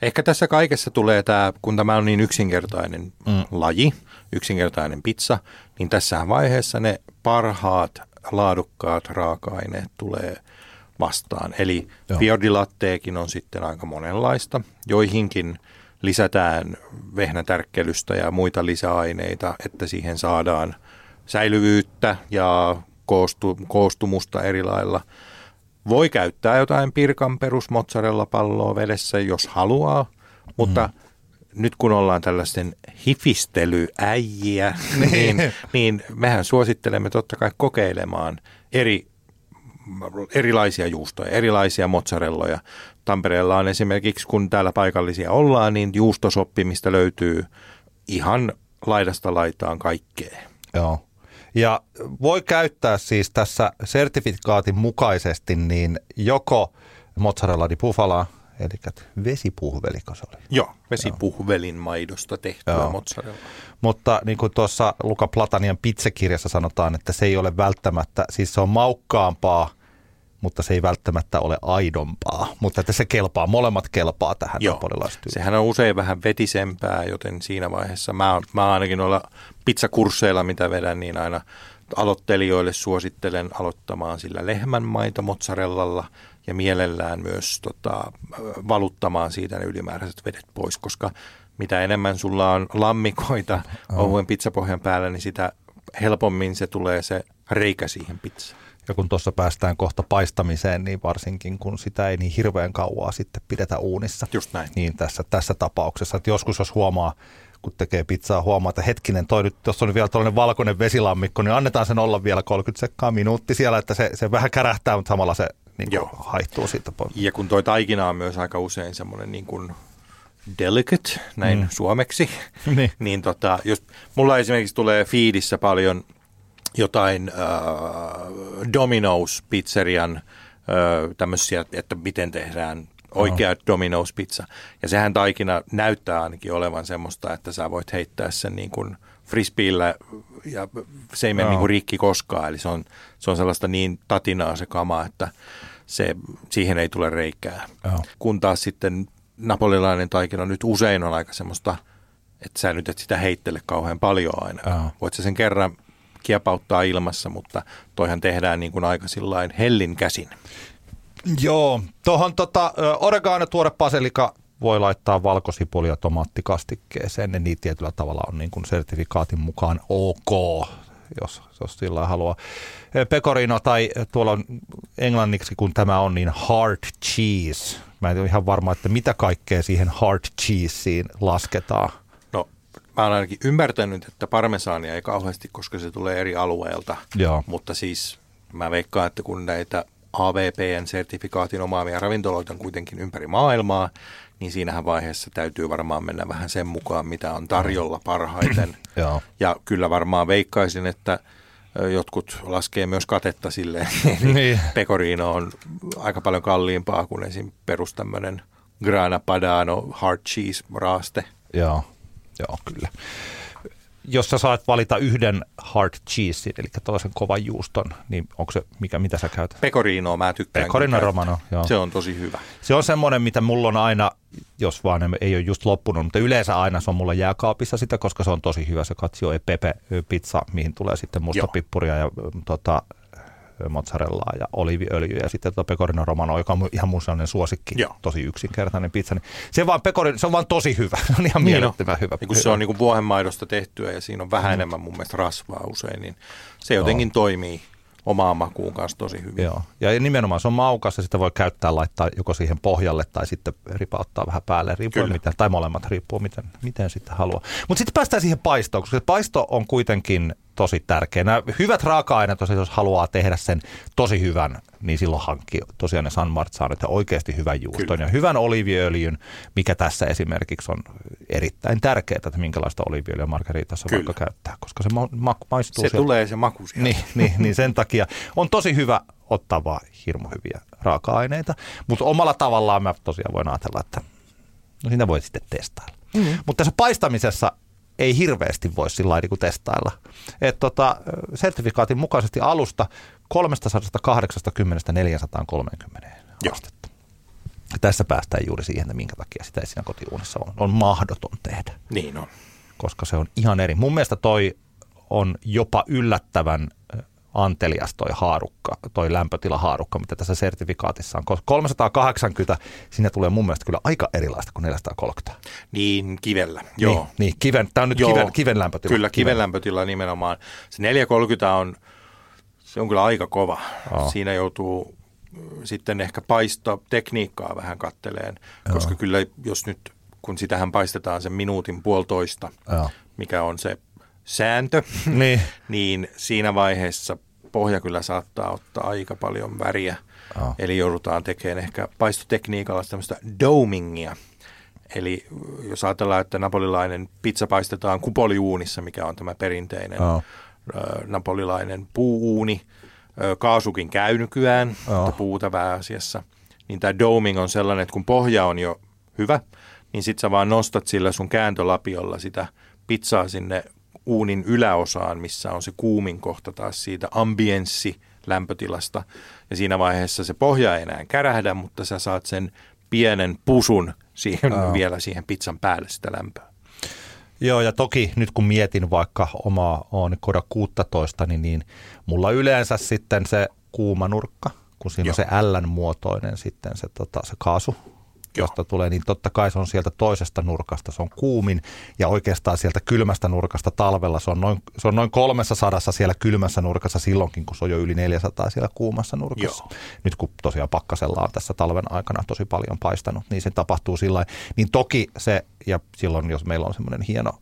Ehkä tässä kaikessa tulee tämä, kun tämä on niin yksinkertainen mm. laji, yksinkertainen pizza, niin tässä vaiheessa ne parhaat laadukkaat raaka-aineet tulee vastaan. Eli fiordilatteekin on sitten aika monenlaista. Joihinkin lisätään vehnätärkkelystä ja muita lisäaineita, että siihen saadaan säilyvyyttä ja koostu, koostumusta eri lailla. Voi käyttää jotain pirkan perusmozzarella-palloa vedessä, jos haluaa, mutta mm nyt kun ollaan tällaisten hifistelyäjiä, niin, niin mehän suosittelemme totta kai kokeilemaan eri, erilaisia juustoja, erilaisia mozzarelloja. Tampereella on esimerkiksi, kun täällä paikallisia ollaan, niin juustosoppimista löytyy ihan laidasta laitaan kaikkea. Joo. Ja voi käyttää siis tässä sertifikaatin mukaisesti niin joko mozzarella di bufala, eli vesipuhveliko se oli? Joo, vesipuhvelin maidosta tehtyä Joo. mozzarella. Mutta niin kuin tuossa Luka Platanian pizzakirjassa sanotaan, että se ei ole välttämättä, siis se on maukkaampaa, mutta se ei välttämättä ole aidompaa. Mutta että se kelpaa, molemmat kelpaa tähän Joo. Sehän on usein vähän vetisempää, joten siinä vaiheessa mä, mä ainakin noilla pizzakursseilla, mitä vedän, niin aina aloittelijoille suosittelen aloittamaan sillä lehmänmaito mozzarellalla – ja mielellään myös tota, valuttamaan siitä ne ylimääräiset vedet pois, koska mitä enemmän sulla on lammikoita oh. ohuen pizzapohjan päällä, niin sitä helpommin se tulee se reikä siihen pizzaan. Ja kun tuossa päästään kohta paistamiseen, niin varsinkin kun sitä ei niin hirveän kauaa sitten pidetä uunissa. Just näin. Niin tässä, tässä tapauksessa, että joskus jos huomaa, kun tekee pizzaa, huomaa, että hetkinen, toi nyt, tuossa on vielä tällainen valkoinen vesilammikko, niin annetaan sen olla vielä 30 sekkaa minuutti siellä, että se, se vähän kärähtää, mutta samalla se niin Joo. haihtuu siitä pois. Ja kun toi taikina on myös aika usein semmoinen niin kuin delicate, näin mm. suomeksi, niin, niin tota, jos mulla esimerkiksi tulee fiidissä paljon jotain äh, Domino's pizzerian äh, tämmöisiä, että miten tehdään oikea no. Domino's pizza. Ja sehän taikina näyttää ainakin olevan semmoista, että sä voit heittää sen niin kuin frisbeellä ja se ei mene no. niin kuin rikki koskaan. Eli se on, se on sellaista niin tatinaa se kama, että se, siihen ei tule reikää. Oh. Kun taas sitten napolilainen taikina nyt usein on aika semmoista, että sä nyt et sitä heittele kauhean paljon aina. Oh. Voit sä sen kerran kiepauttaa ilmassa, mutta toihan tehdään niin kuin aika sillain hellin käsin. Joo, tuohon tota, oregano tuore basilika voi laittaa valkosipulia tomaattikastikkeeseen. Niin tietyllä tavalla on niin kuin sertifikaatin mukaan ok, jos, jos sillä haluaa. Pecorino tai tuolla on englanniksi, kun tämä on, niin hard cheese. Mä en ole ihan varma, että mitä kaikkea siihen hard cheeseen lasketaan. No, mä olen ainakin ymmärtänyt, että parmesaania ei kauheasti, koska se tulee eri alueelta. Joo. Mutta siis mä veikkaan, että kun näitä AVPN-sertifikaatin omaavia ravintoloita on kuitenkin ympäri maailmaa, niin siinähän vaiheessa täytyy varmaan mennä vähän sen mukaan, mitä on tarjolla parhaiten. ja kyllä varmaan veikkaisin, että jotkut laskee myös katetta silleen. niin. Pecorino on aika paljon kalliimpaa kuin esim. perus tämmöinen Grana Padano hard cheese raaste. Joo, joo kyllä jos sä saat valita yhden hard cheese, eli toisen kovan juuston, niin onko se, mikä, mitä sä käytät? Pecorino, mä tykkään. Pecorino Romano, joo. Se on tosi hyvä. Se on semmoinen, mitä mulla on aina, jos vaan ei ole just loppunut, mutta yleensä aina se on mulla jääkaapissa sitä, koska se on tosi hyvä se katsio e pepe pizza, mihin tulee sitten mustapippuria ja tota, mozzarellaa ja oliiviöljyä ja sitten tuota pecorino romano, joka on ihan mun sellainen suosikki, Joo. tosi yksinkertainen pizza. Niin se, vaan pecorino, se on vaan tosi hyvä, se on ihan niin mielettömän hyvä. Ja kun se on niin kuin vuohenmaidosta tehtyä ja siinä on vähän mm. enemmän mun mielestä rasvaa usein, niin se jotenkin Joo. toimii omaan makuun kanssa tosi hyvin. Joo. Ja nimenomaan se on maukas ja sitä voi käyttää laittaa joko siihen pohjalle tai sitten ripauttaa vähän päälle, riippuen miten, tai molemmat riippuu miten, miten sitten haluaa. Mutta sitten päästään siihen paistoon, koska paisto on kuitenkin tosi tärkeä. Nämä hyvät raaka-aineet, jos haluaa tehdä sen tosi hyvän, niin silloin hankki tosiaan ne San Marzanot ja oikeasti hyvän juuston Kyllä. ja hyvän oliviöljyn, mikä tässä esimerkiksi on erittäin tärkeää, että minkälaista oliviöljyä margaritassa Kyllä. vaikka käyttää, koska se ma- ma- maistuu. Se sieltä. tulee se maku sieltä. Niin, niin, niin sen takia on tosi hyvä ottaa vaan hirmu hyviä raaka-aineita, mutta omalla tavallaan mä tosiaan voin ajatella, että no siinä voi sitten testailla. Mm-hmm. Mutta tässä paistamisessa ei hirveästi voi sillä niin testailla. Et tota, sertifikaatin mukaisesti alusta 380-430 astetta. Tässä päästään juuri siihen, että minkä takia sitä ei siinä kotiuunissa on, on mahdoton tehdä. Niin on. Koska se on ihan eri. Mun mielestä toi on jopa yllättävän antelias toi haarukka, toi lämpötilahaarukka, mitä tässä sertifikaatissa on. 380, siinä tulee mun mielestä kyllä aika erilaista kuin 430. Niin, kivellä, joo. Niin, niin kiven, tämä on nyt joo, kiven, kiven lämpötila. Kyllä, kiven, kiven lämpötila nimenomaan. Se 430 on, se on kyllä aika kova. Oh. Siinä joutuu sitten ehkä paistoa tekniikkaa vähän katteleen, joo. koska kyllä jos nyt, kun sitähän paistetaan sen minuutin puolitoista, joo. mikä on se sääntö, niin. niin siinä vaiheessa pohja kyllä saattaa ottaa aika paljon väriä. Oh. Eli joudutaan tekemään ehkä paistotekniikalla tämmöistä domingia. Eli jos ajatellaan, että napolilainen pizza paistetaan kupoliuunissa, mikä on tämä perinteinen oh. napolilainen puuuuni, kaasukin käy nykyään, oh. mutta puuta pääasiassa, niin tämä doming on sellainen, että kun pohja on jo hyvä, niin sit sä vaan nostat sillä sun kääntölapiolla sitä pizzaa sinne uunin yläosaan, missä on se kuumin kohta taas siitä ambienssi lämpötilasta. Ja siinä vaiheessa se pohja ei enää kärähdä, mutta sä saat sen pienen pusun siihen oh. vielä siihen pizzan päälle sitä lämpöä. Joo, ja toki nyt kun mietin vaikka omaa on Koda 16, niin, niin mulla yleensä sitten se kuuma nurkka, kun siinä Joo. on se L-muotoinen sitten se, tota, se kaasu josta tulee, niin totta kai se on sieltä toisesta nurkasta, se on kuumin ja oikeastaan sieltä kylmästä nurkasta talvella se on noin, se on noin 300 siellä kylmässä nurkassa silloinkin, kun se on jo yli 400 siellä kuumassa nurkassa. Joo. Nyt kun tosiaan pakkasella on tässä talven aikana tosi paljon paistanut, niin se tapahtuu sillä Niin toki se, ja silloin jos meillä on semmoinen hieno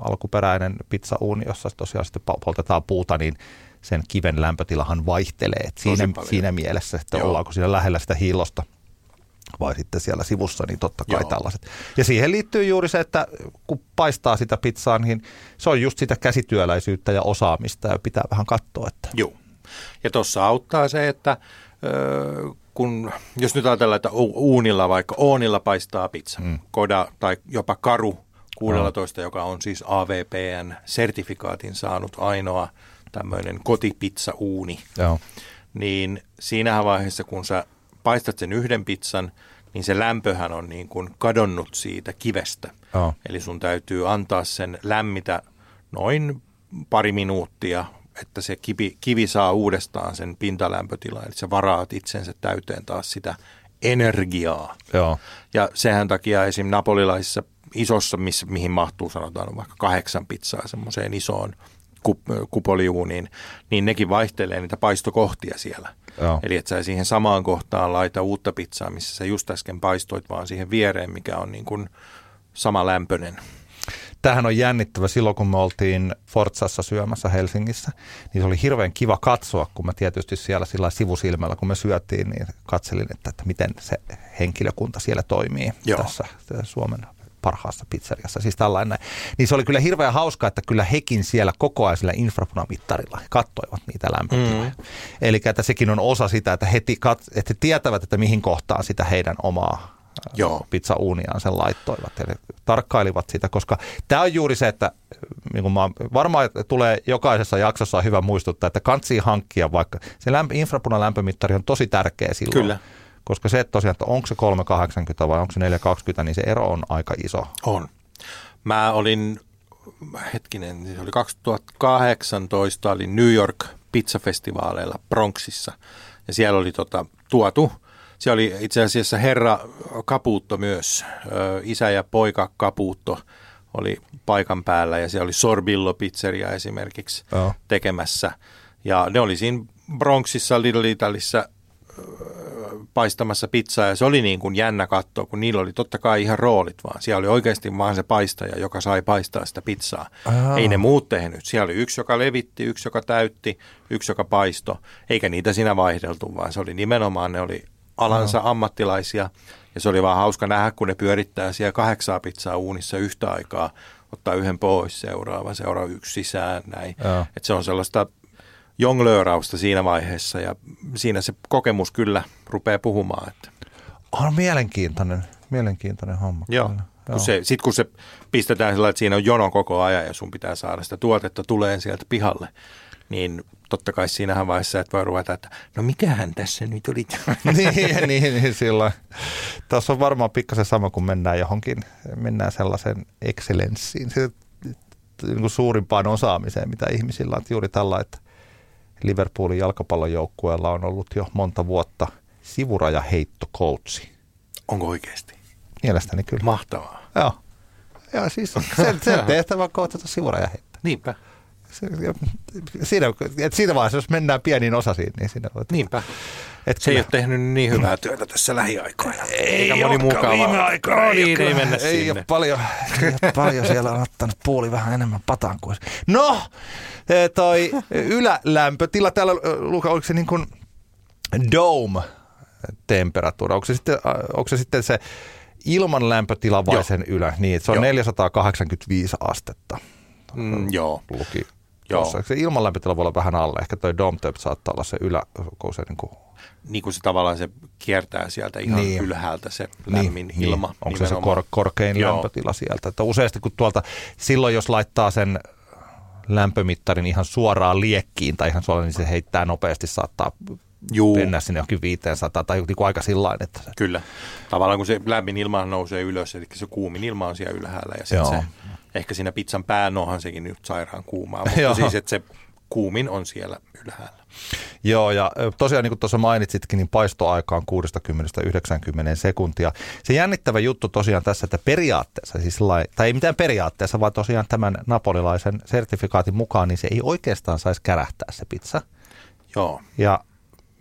alkuperäinen pizzauuni, jossa tosiaan sitten poltetaan puuta, niin sen kiven lämpötilahan vaihtelee. siinä, siinä mielessä, että Joo. ollaanko siinä lähellä sitä hiilosta – vai sitten siellä sivussa, niin totta kai Joo. tällaiset. Ja siihen liittyy juuri se, että kun paistaa sitä pizzaa, niin se on just sitä käsityöläisyyttä ja osaamista ja pitää vähän katsoa. Että... Joo. Ja tuossa auttaa se, että kun, jos nyt ajatellaan, että uunilla vaikka oonilla paistaa pizza, mm. koda tai jopa karu 16, no. joka on siis AVPN sertifikaatin saanut ainoa tämmöinen kotipizza-uuni, Joo. niin siinä vaiheessa, kun sä paistat sen yhden pizzan, niin se lämpöhän on niin kuin kadonnut siitä kivestä. Oh. Eli sun täytyy antaa sen lämmitä noin pari minuuttia että se kivi, kivi saa uudestaan sen pintalämpötilan, eli sä varaat itsensä täyteen taas sitä energiaa. Joo. Ja sehän takia esim. napolilaisissa isossa, missä, mihin mahtuu sanotaan vaikka kahdeksan pizzaa semmoiseen isoon kupoliuuniin, niin nekin vaihtelee niitä paistokohtia siellä. Joo. Eli että sä siihen samaan kohtaan laita uutta pizzaa, missä sä just äsken paistoit, vaan siihen viereen, mikä on niin kuin sama lämpöinen. Tähän on jännittävä silloin, kun me oltiin Forzassa syömässä Helsingissä, niin se oli hirveän kiva katsoa, kun mä tietysti siellä sillä sivusilmällä, kun me syötiin, niin katselin, että, että miten se henkilökunta siellä toimii Joo. tässä Suomen parhaassa pizzeriassa, siis tällainen. Niin se oli kyllä hirveän hauska, että kyllä hekin siellä koko ajan sillä infrapunamittarilla kattoivat niitä lämpötiloja. Mm. Eli että sekin on osa sitä, että he, että he tietävät, että mihin kohtaan sitä heidän omaa Joo. pizzauuniaan sen laittoivat. Eli tarkkailivat sitä, koska tämä on juuri se, että niin kuin mä, varmaan tulee jokaisessa jaksossa on hyvä muistuttaa, että kansi hankkia vaikka, se lämpö, infrapunan lämpömittari on tosi tärkeä silloin. Kyllä. Koska se, että tosiaan, että onko se 380 vai onko se 420, niin se ero on aika iso. On. Mä olin, hetkinen, se oli 2018, oli New York pizzafestivaaleilla Bronxissa. Ja siellä oli tota, tuotu, siellä oli itse asiassa herra Kapuutto myös, isä ja poika Kapuutto oli paikan päällä ja siellä oli Sorbillo pizzeria esimerkiksi oh. tekemässä. Ja ne oli siinä Bronxissa, Little Italyssä paistamassa pizzaa ja se oli niin kuin jännä katsoa, kun niillä oli totta kai ihan roolit vaan. Siellä oli oikeasti vaan se paistaja, joka sai paistaa sitä pizzaa. Aha. Ei ne muut tehnyt. Siellä oli yksi, joka levitti, yksi, joka täytti, yksi, joka paisto. Eikä niitä siinä vaihdeltu, vaan se oli nimenomaan, ne oli alansa Aha. ammattilaisia. Ja se oli vaan hauska nähdä, kun ne pyörittää siellä kahdeksaa pizzaa uunissa yhtä aikaa, ottaa yhden pois, seuraava, seuraava yksi sisään, näin. Et se on sellaista jonglöörausta siinä vaiheessa ja siinä se kokemus kyllä rupeaa puhumaan. Että. On mielenkiintoinen, mielenkiintoinen homma. Joo. Kun se, sitten kun se pistetään sillä että siinä on jono koko ajan ja sun pitää saada sitä tuotetta tulee sieltä pihalle, niin totta kai siinähän vaiheessa, että voi ruveta, että no mikähän tässä nyt oli. niin, niin, niin silloin. Tässä on varmaan pikkasen sama, kun mennään johonkin, mennään sellaisen excellenssiin, se, niin kuin suurimpaan osaamiseen, mitä ihmisillä on juuri tällä, että Liverpoolin jalkapallojoukkueella on ollut jo monta vuotta sivurajaheittokoutsi. Onko oikeasti? Mielestäni kyllä. Mahtavaa. Joo. Ja siis sen, sen tehtävä on koutata sivurajaheittoa. Niinpä. Siinä, että siinä vaiheessa, jos mennään pieniin osasiin, niin siinä voit... Niinpä. Et se kyllä. ei ole tehnyt niin hyvää työtä tässä lähiaikoina. Ei moni mukava. viime aikoina. No niin, ei, mennä ei sinne. Ole paljon, ei ole paljon siellä on ottanut puoli vähän enemmän pataan kuin... No, e, toi ylälämpötila, täällä Luka, oliko se niin kuin dome temperatuuri? Onko se sitten, onko se, sitten se ilman lämpötila vai joo. sen ylä? Niin, se on joo. 485 astetta. Mm, joo. Luki Joo. Tuossa. Se ilmanlämpötila voi olla vähän alle. Ehkä toi dome temp saattaa olla se ylä, kun se niin kuin... Niin kuin se tavallaan se kiertää sieltä ihan niin. ylhäältä se lämmin niin, ilma. Niin. Onko se se kor- korkein Joo. lämpötila sieltä? Että useasti kun tuolta, silloin jos laittaa sen lämpömittarin ihan suoraan liekkiin tai ihan suoraan, niin se heittää nopeasti, saattaa Juu. mennä sinne johonkin 500 tai joku aika sillä että se... Kyllä. Tavallaan kun se lämmin ilma nousee ylös, eli se kuumin ilma on siellä ylhäällä ja sitten se ehkä siinä pizzan pään onhan sekin nyt sairaan kuumaa, mutta siis että se kuumin on siellä ylhäällä. Joo, ja tosiaan niin kuin tuossa mainitsitkin, niin paistoaika on 60-90 sekuntia. Se jännittävä juttu tosiaan tässä, että periaatteessa, siis lai, tai ei mitään periaatteessa, vaan tosiaan tämän napolilaisen sertifikaatin mukaan, niin se ei oikeastaan saisi kärähtää se pizza. Joo. Ja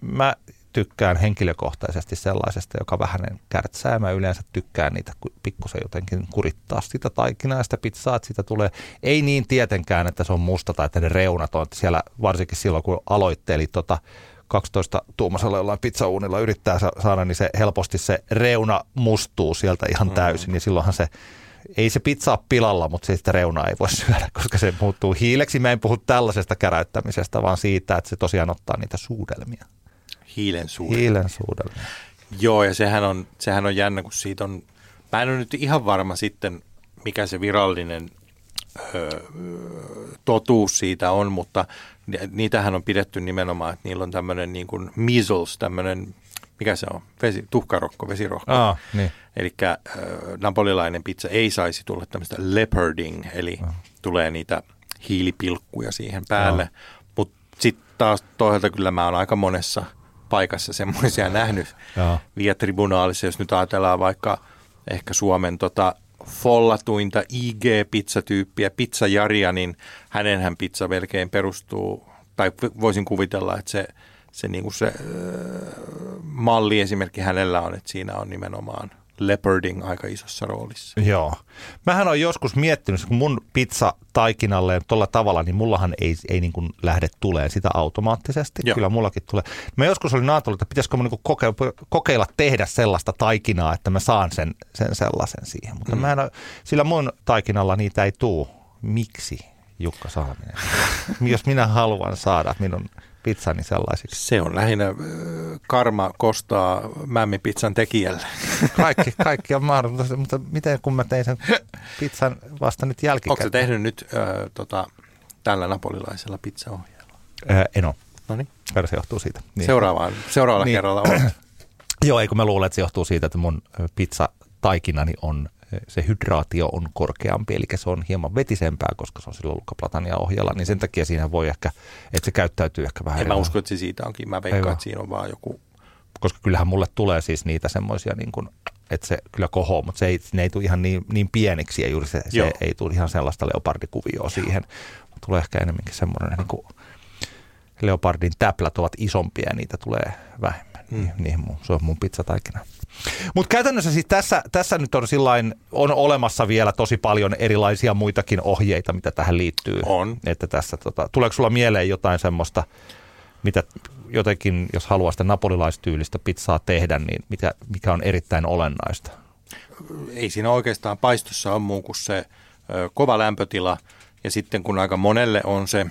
mä tykkään henkilökohtaisesti sellaisesta, joka vähän kärtsää. Mä yleensä tykkään niitä pikkusen jotenkin kurittaa sitä taikinaa, sitä pizzaa, että siitä tulee, ei niin tietenkään, että se on musta tai että ne reunat on, että siellä varsinkin silloin, kun aloitteli tota 12 tuumasella jollain pizzauunilla yrittää saada, niin se helposti se reuna mustuu sieltä ihan mm. täysin, mm. niin silloinhan se ei se pizza pilalla, mutta sitä reunaa ei voi syödä, koska se muuttuu hiileksi. Mä en puhu tällaisesta käräyttämisestä, vaan siitä, että se tosiaan ottaa niitä suudelmia. Hiilen suudelmia. Hiilen. Joo, ja sehän on, sehän on jännä, kun siitä on, mä en ole nyt ihan varma sitten, mikä se virallinen ö, totuus siitä on, mutta niitähän on pidetty nimenomaan, että niillä on tämmöinen niin kuin measles, tämmöinen, mikä se on, Vesi, tuhkarokko, vesirohko. Ah, niin. Eli napolilainen pizza ei saisi tulla tämmöistä leoparding, eli ah. tulee niitä hiilipilkkuja siihen päälle. Ah. Mutta Sitten taas toisaalta kyllä mä oon aika monessa paikassa semmoisia nähnyt via tribunaalissa, jos nyt ajatellaan vaikka ehkä Suomen tota, follatuinta IG-pizzatyyppiä, pizzajaria, niin hänenhän pizza melkein perustuu, tai voisin kuvitella, että se, se, niin kuin se äh, malliesimerkki hänellä on, että siinä on nimenomaan – leoparding aika isossa roolissa. Joo. Mähän on joskus miettinyt, kun mun pizza taikinalleen tuolla tavalla, niin mullahan ei, ei niin kuin lähde tulee sitä automaattisesti. Joo. Kyllä mullakin tulee. Mä joskus olin ajatellut, että pitäisikö mä niin kokeilla, kokeilla tehdä sellaista taikinaa, että mä saan sen, sen sellaisen siihen. Mutta mm. mä en, sillä mun taikinalla niitä ei tuu. Miksi, Jukka Saaminen? Jos minä haluan saada minun pizzani sellaisiksi? Se on lähinnä karma kostaa mämmipizzan tekijälle. Kaikki, kaikki on mahdollista, mutta miten kun mä tein sen pizzan vasta nyt jälkikäteen? Onko se tehnyt nyt äh, tota, tällä napolilaisella pizzaohjeella? Äh, en ole. No niin. Se johtuu siitä. Niin. Seuraavaan, seuraavalla niin. kerralla on. Joo, eikö mä luulen, että se johtuu siitä, että mun pizza taikinani on se hydraatio on korkeampi, eli se on hieman vetisempää, koska se on silloin Luca ohjella, niin sen takia siinä voi ehkä, että se käyttäytyy ehkä vähän En mä usko, että se siitä onkin. Mä veikkaan, että siinä on vaan joku... Koska kyllähän mulle tulee siis niitä semmoisia, niin kuin, että se kyllä kohoo, mutta se ei, ne ei tule ihan niin, niin pieniksi ja juuri se, se ei tule ihan sellaista leopardikuvioa siihen. Tulee ehkä enemmänkin semmoinen, niin kuin leopardin täplät ovat isompia ja niitä tulee vähemmän. Mm. Niin, niin mun, se on mun pizzataikina. Mutta käytännössä siis tässä, tässä nyt on sillain, on olemassa vielä tosi paljon erilaisia muitakin ohjeita, mitä tähän liittyy. On. Että tässä, tota, tuleeko sulla mieleen jotain semmoista, mitä jotenkin, jos haluaa sitä napolilaistyylistä pizzaa tehdä, niin mikä, mikä on erittäin olennaista? Ei siinä oikeastaan paistossa ole muu kuin se ö, kova lämpötila ja sitten kun aika monelle on se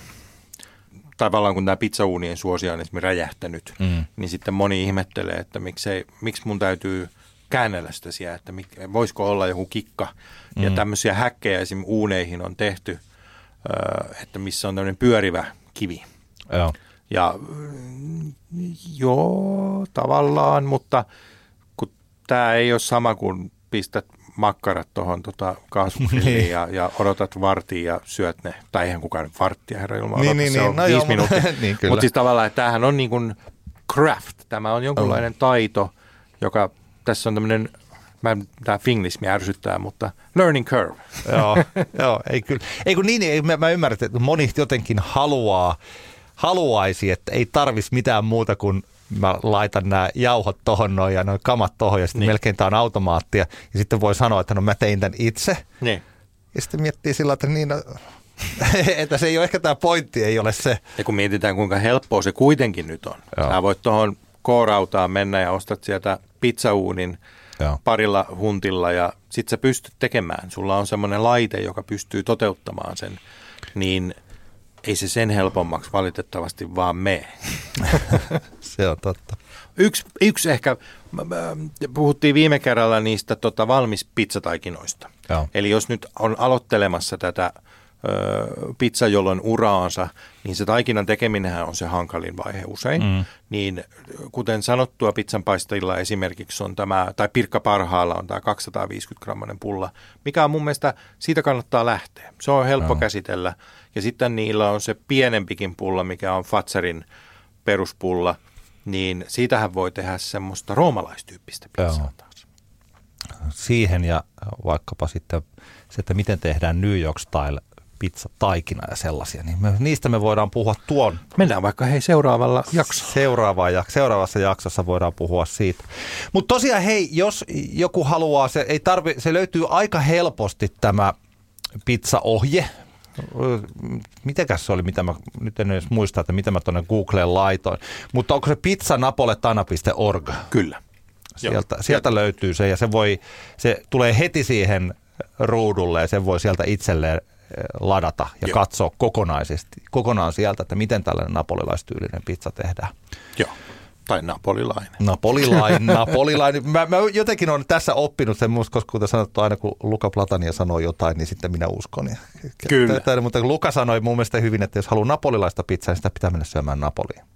tavallaan kun tämä pizzauunien suosia on esimerkiksi räjähtänyt, mm. niin sitten moni ihmettelee, että miksei, miksi mun täytyy käännellä sitä siellä, että mik, voisiko olla joku kikka. Mm. Ja tämmöisiä häkkejä esim. uuneihin on tehty, että missä on tämmöinen pyörivä kivi. Joo. Ja mm, joo, tavallaan, mutta kun tämä ei ole sama kuin pistät makkarat tuohon tota niin. ja, ja odotat vartia ja syöt ne. Tai eihän kukaan varttia, herra Ilma, niin, niin, se niin, on no viisi joo, minuuttia. niin, Mutta siis tavallaan, että tämähän on niin kuin craft. Tämä on jonkunlainen oh. taito, joka tässä on tämmöinen mä, tämä finglismi ärsyttää, mutta learning curve. joo, joo, ei kyllä. Ei kun niin, ei, mä, mä ymmärrän, että moni jotenkin haluaa, haluaisi, että ei tarvitsisi mitään muuta kuin mä laitan nämä jauhot tohon noin ja noin kamat tohon ja sitten niin. melkein tämä on automaattia. Ja sitten voi sanoa, että no mä tein tämän itse. Niin. Ja sitten miettii sillä että niin, no, että se ei ole ehkä tämä pointti, ei ole se. Ja kun mietitään kuinka helppoa se kuitenkin nyt on. Joo. Sä voit tuohon koorautaan mennä ja ostat sieltä pizzauunin Joo. parilla huntilla ja sitten sä pystyt tekemään. Sulla on semmoinen laite, joka pystyy toteuttamaan sen. Niin – ei se sen helpommaksi valitettavasti vaan me. se on totta. Yksi, yksi ehkä, puhuttiin viime kerralla niistä tota, valmis pizzataikinoista. Joo. Eli jos nyt on aloittelemassa tätä ö, pizza, jolloin uraansa, niin se taikinan tekeminen on se hankalin vaihe usein. Mm. Niin kuten sanottua, pizzan paistajilla esimerkiksi on tämä, tai pirkka parhaalla on tämä 250 grammanen pulla, mikä on mun mielestä, siitä kannattaa lähteä. Se on helppo Joo. käsitellä ja sitten niillä on se pienempikin pulla, mikä on Fatserin peruspulla, niin siitähän voi tehdä semmoista roomalaistyyppistä pizzaa taas. Siihen ja vaikkapa sitten se, että miten tehdään New York Style pizza taikina ja sellaisia, niin me, niistä me voidaan puhua tuon. Mennään vaikka hei seuraavalla jaksossa. Seuraava, seuraavassa jaksossa voidaan puhua siitä. Mutta tosiaan hei, jos joku haluaa, se, ei tarvi, se löytyy aika helposti tämä pizzaohje mitenkäs se oli, mitä mä nyt en edes muista, että mitä mä tuonne Googleen laitoin. Mutta onko se pizzanapoletana.org? Kyllä. Sieltä, Joo. sieltä löytyy se ja se, voi, se tulee heti siihen ruudulle ja sen voi sieltä itselleen ladata ja Joo. katsoa kokonaisesti, kokonaan sieltä, että miten tällainen napolilaistyylinen pizza tehdään. Joo. Tai napolilainen. Napolilainen, napolilainen. Mä, mä jotenkin olen tässä oppinut sen, koska kuten sanottu, aina kun Luka Platania sanoo jotain, niin sitten minä uskon. Kyllä. Tätä, mutta Luka sanoi mun mielestä hyvin, että jos haluaa napolilaista pizzaa, niin sitä pitää mennä syömään Napoliin.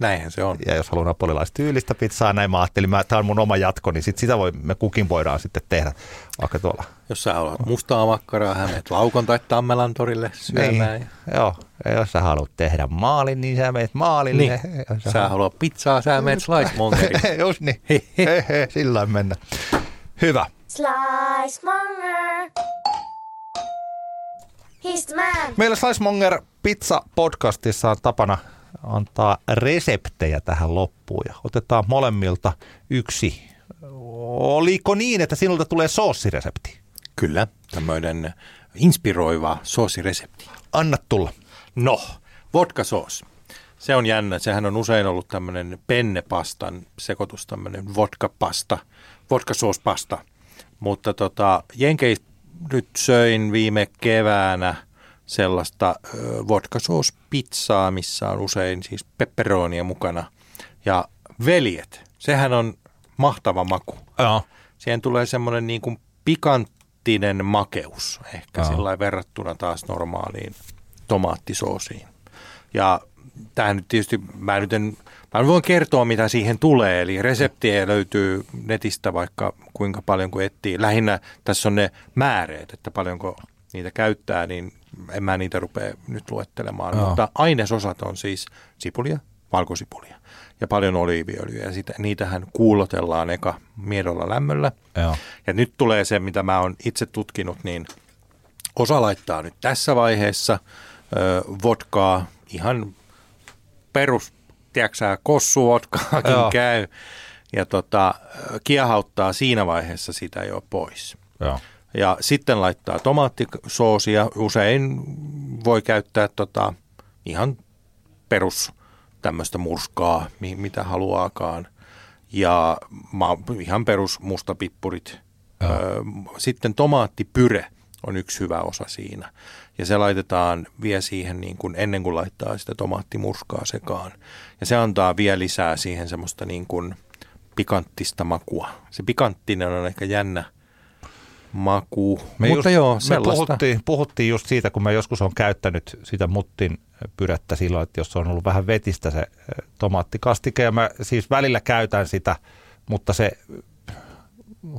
Näinhän se on. Ja jos haluaa napolilaistyylistä pizzaa, näin mä ajattelin, tämä on mun oma jatko, niin sit sitä voi, me kukin voidaan sitten tehdä vaikka tuolla. Jos sä haluat mustaa makkaraa, hän menet Laukon tai Tammelan torille syömään. Niin, joo, ja jos sä haluat tehdä maalin, niin sä menet maalille. Niin. Jos sä, sä haluat pizzaa, sä menet slice Just niin, sillä mennä. Hyvä. Slice Monger. He's the man. Meillä Slice Monger Pizza podcastissa on tapana antaa reseptejä tähän loppuun ja otetaan molemmilta yksi. Oliko niin, että sinulta tulee soossiresepti? Kyllä, tämmöinen inspiroiva soosiresepti. Anna tulla. No, vodka soos. Se on jännä. Sehän on usein ollut tämmöinen pennepastan sekoitus, tämmöinen vodka-pasta, vodka-soospasta. Mutta tota, Jenkeissä nyt söin viime keväänä – sellaista vodka-soos-pizzaa, missä on usein siis pepperonia mukana. Ja veljet, sehän on mahtava maku. Ja. Siihen tulee semmoinen niin kuin pikanttinen makeus ehkä sillä verrattuna taas normaaliin tomaattisoosiin. Ja tähän nyt tietysti, mä nyt en, mä voin kertoa mitä siihen tulee, eli reseptiä löytyy netistä vaikka kuinka paljon kuin etsii. Lähinnä tässä on ne määreet, että paljonko niitä käyttää, niin en mä niitä rupea nyt luettelemaan, Joo. mutta ainesosat on siis sipulia, valkosipulia ja paljon oliiviöljyä ja sitä, niitähän kuulotellaan eka miedolla lämmöllä. Joo. Ja nyt tulee se, mitä mä oon itse tutkinut, niin osa laittaa nyt tässä vaiheessa ö, vodkaa, ihan perus, tiedätkö kossuvodkaakin Joo. käy, ja tota, kiehauttaa siinä vaiheessa sitä jo pois. Joo ja sitten laittaa tomaattisoosia. Usein voi käyttää tota, ihan perus tämmöistä murskaa, mitä haluaakaan. Ja ma, ihan perus mustapippurit. Öö, sitten tomaattipyre on yksi hyvä osa siinä. Ja se laitetaan vielä siihen niin kuin ennen kuin laittaa sitä tomaattimurskaa sekaan. Ja se antaa vielä lisää siihen semmoista niin kuin pikanttista makua. Se pikanttinen on ehkä jännä – maku. Me Mutta just, joo, me puhuttiin, puhuttiin just siitä, kun mä joskus on käyttänyt sitä muttin pyrettä silloin, että jos on ollut vähän vetistä se tomaattikastike, ja mä siis välillä käytän sitä, mutta se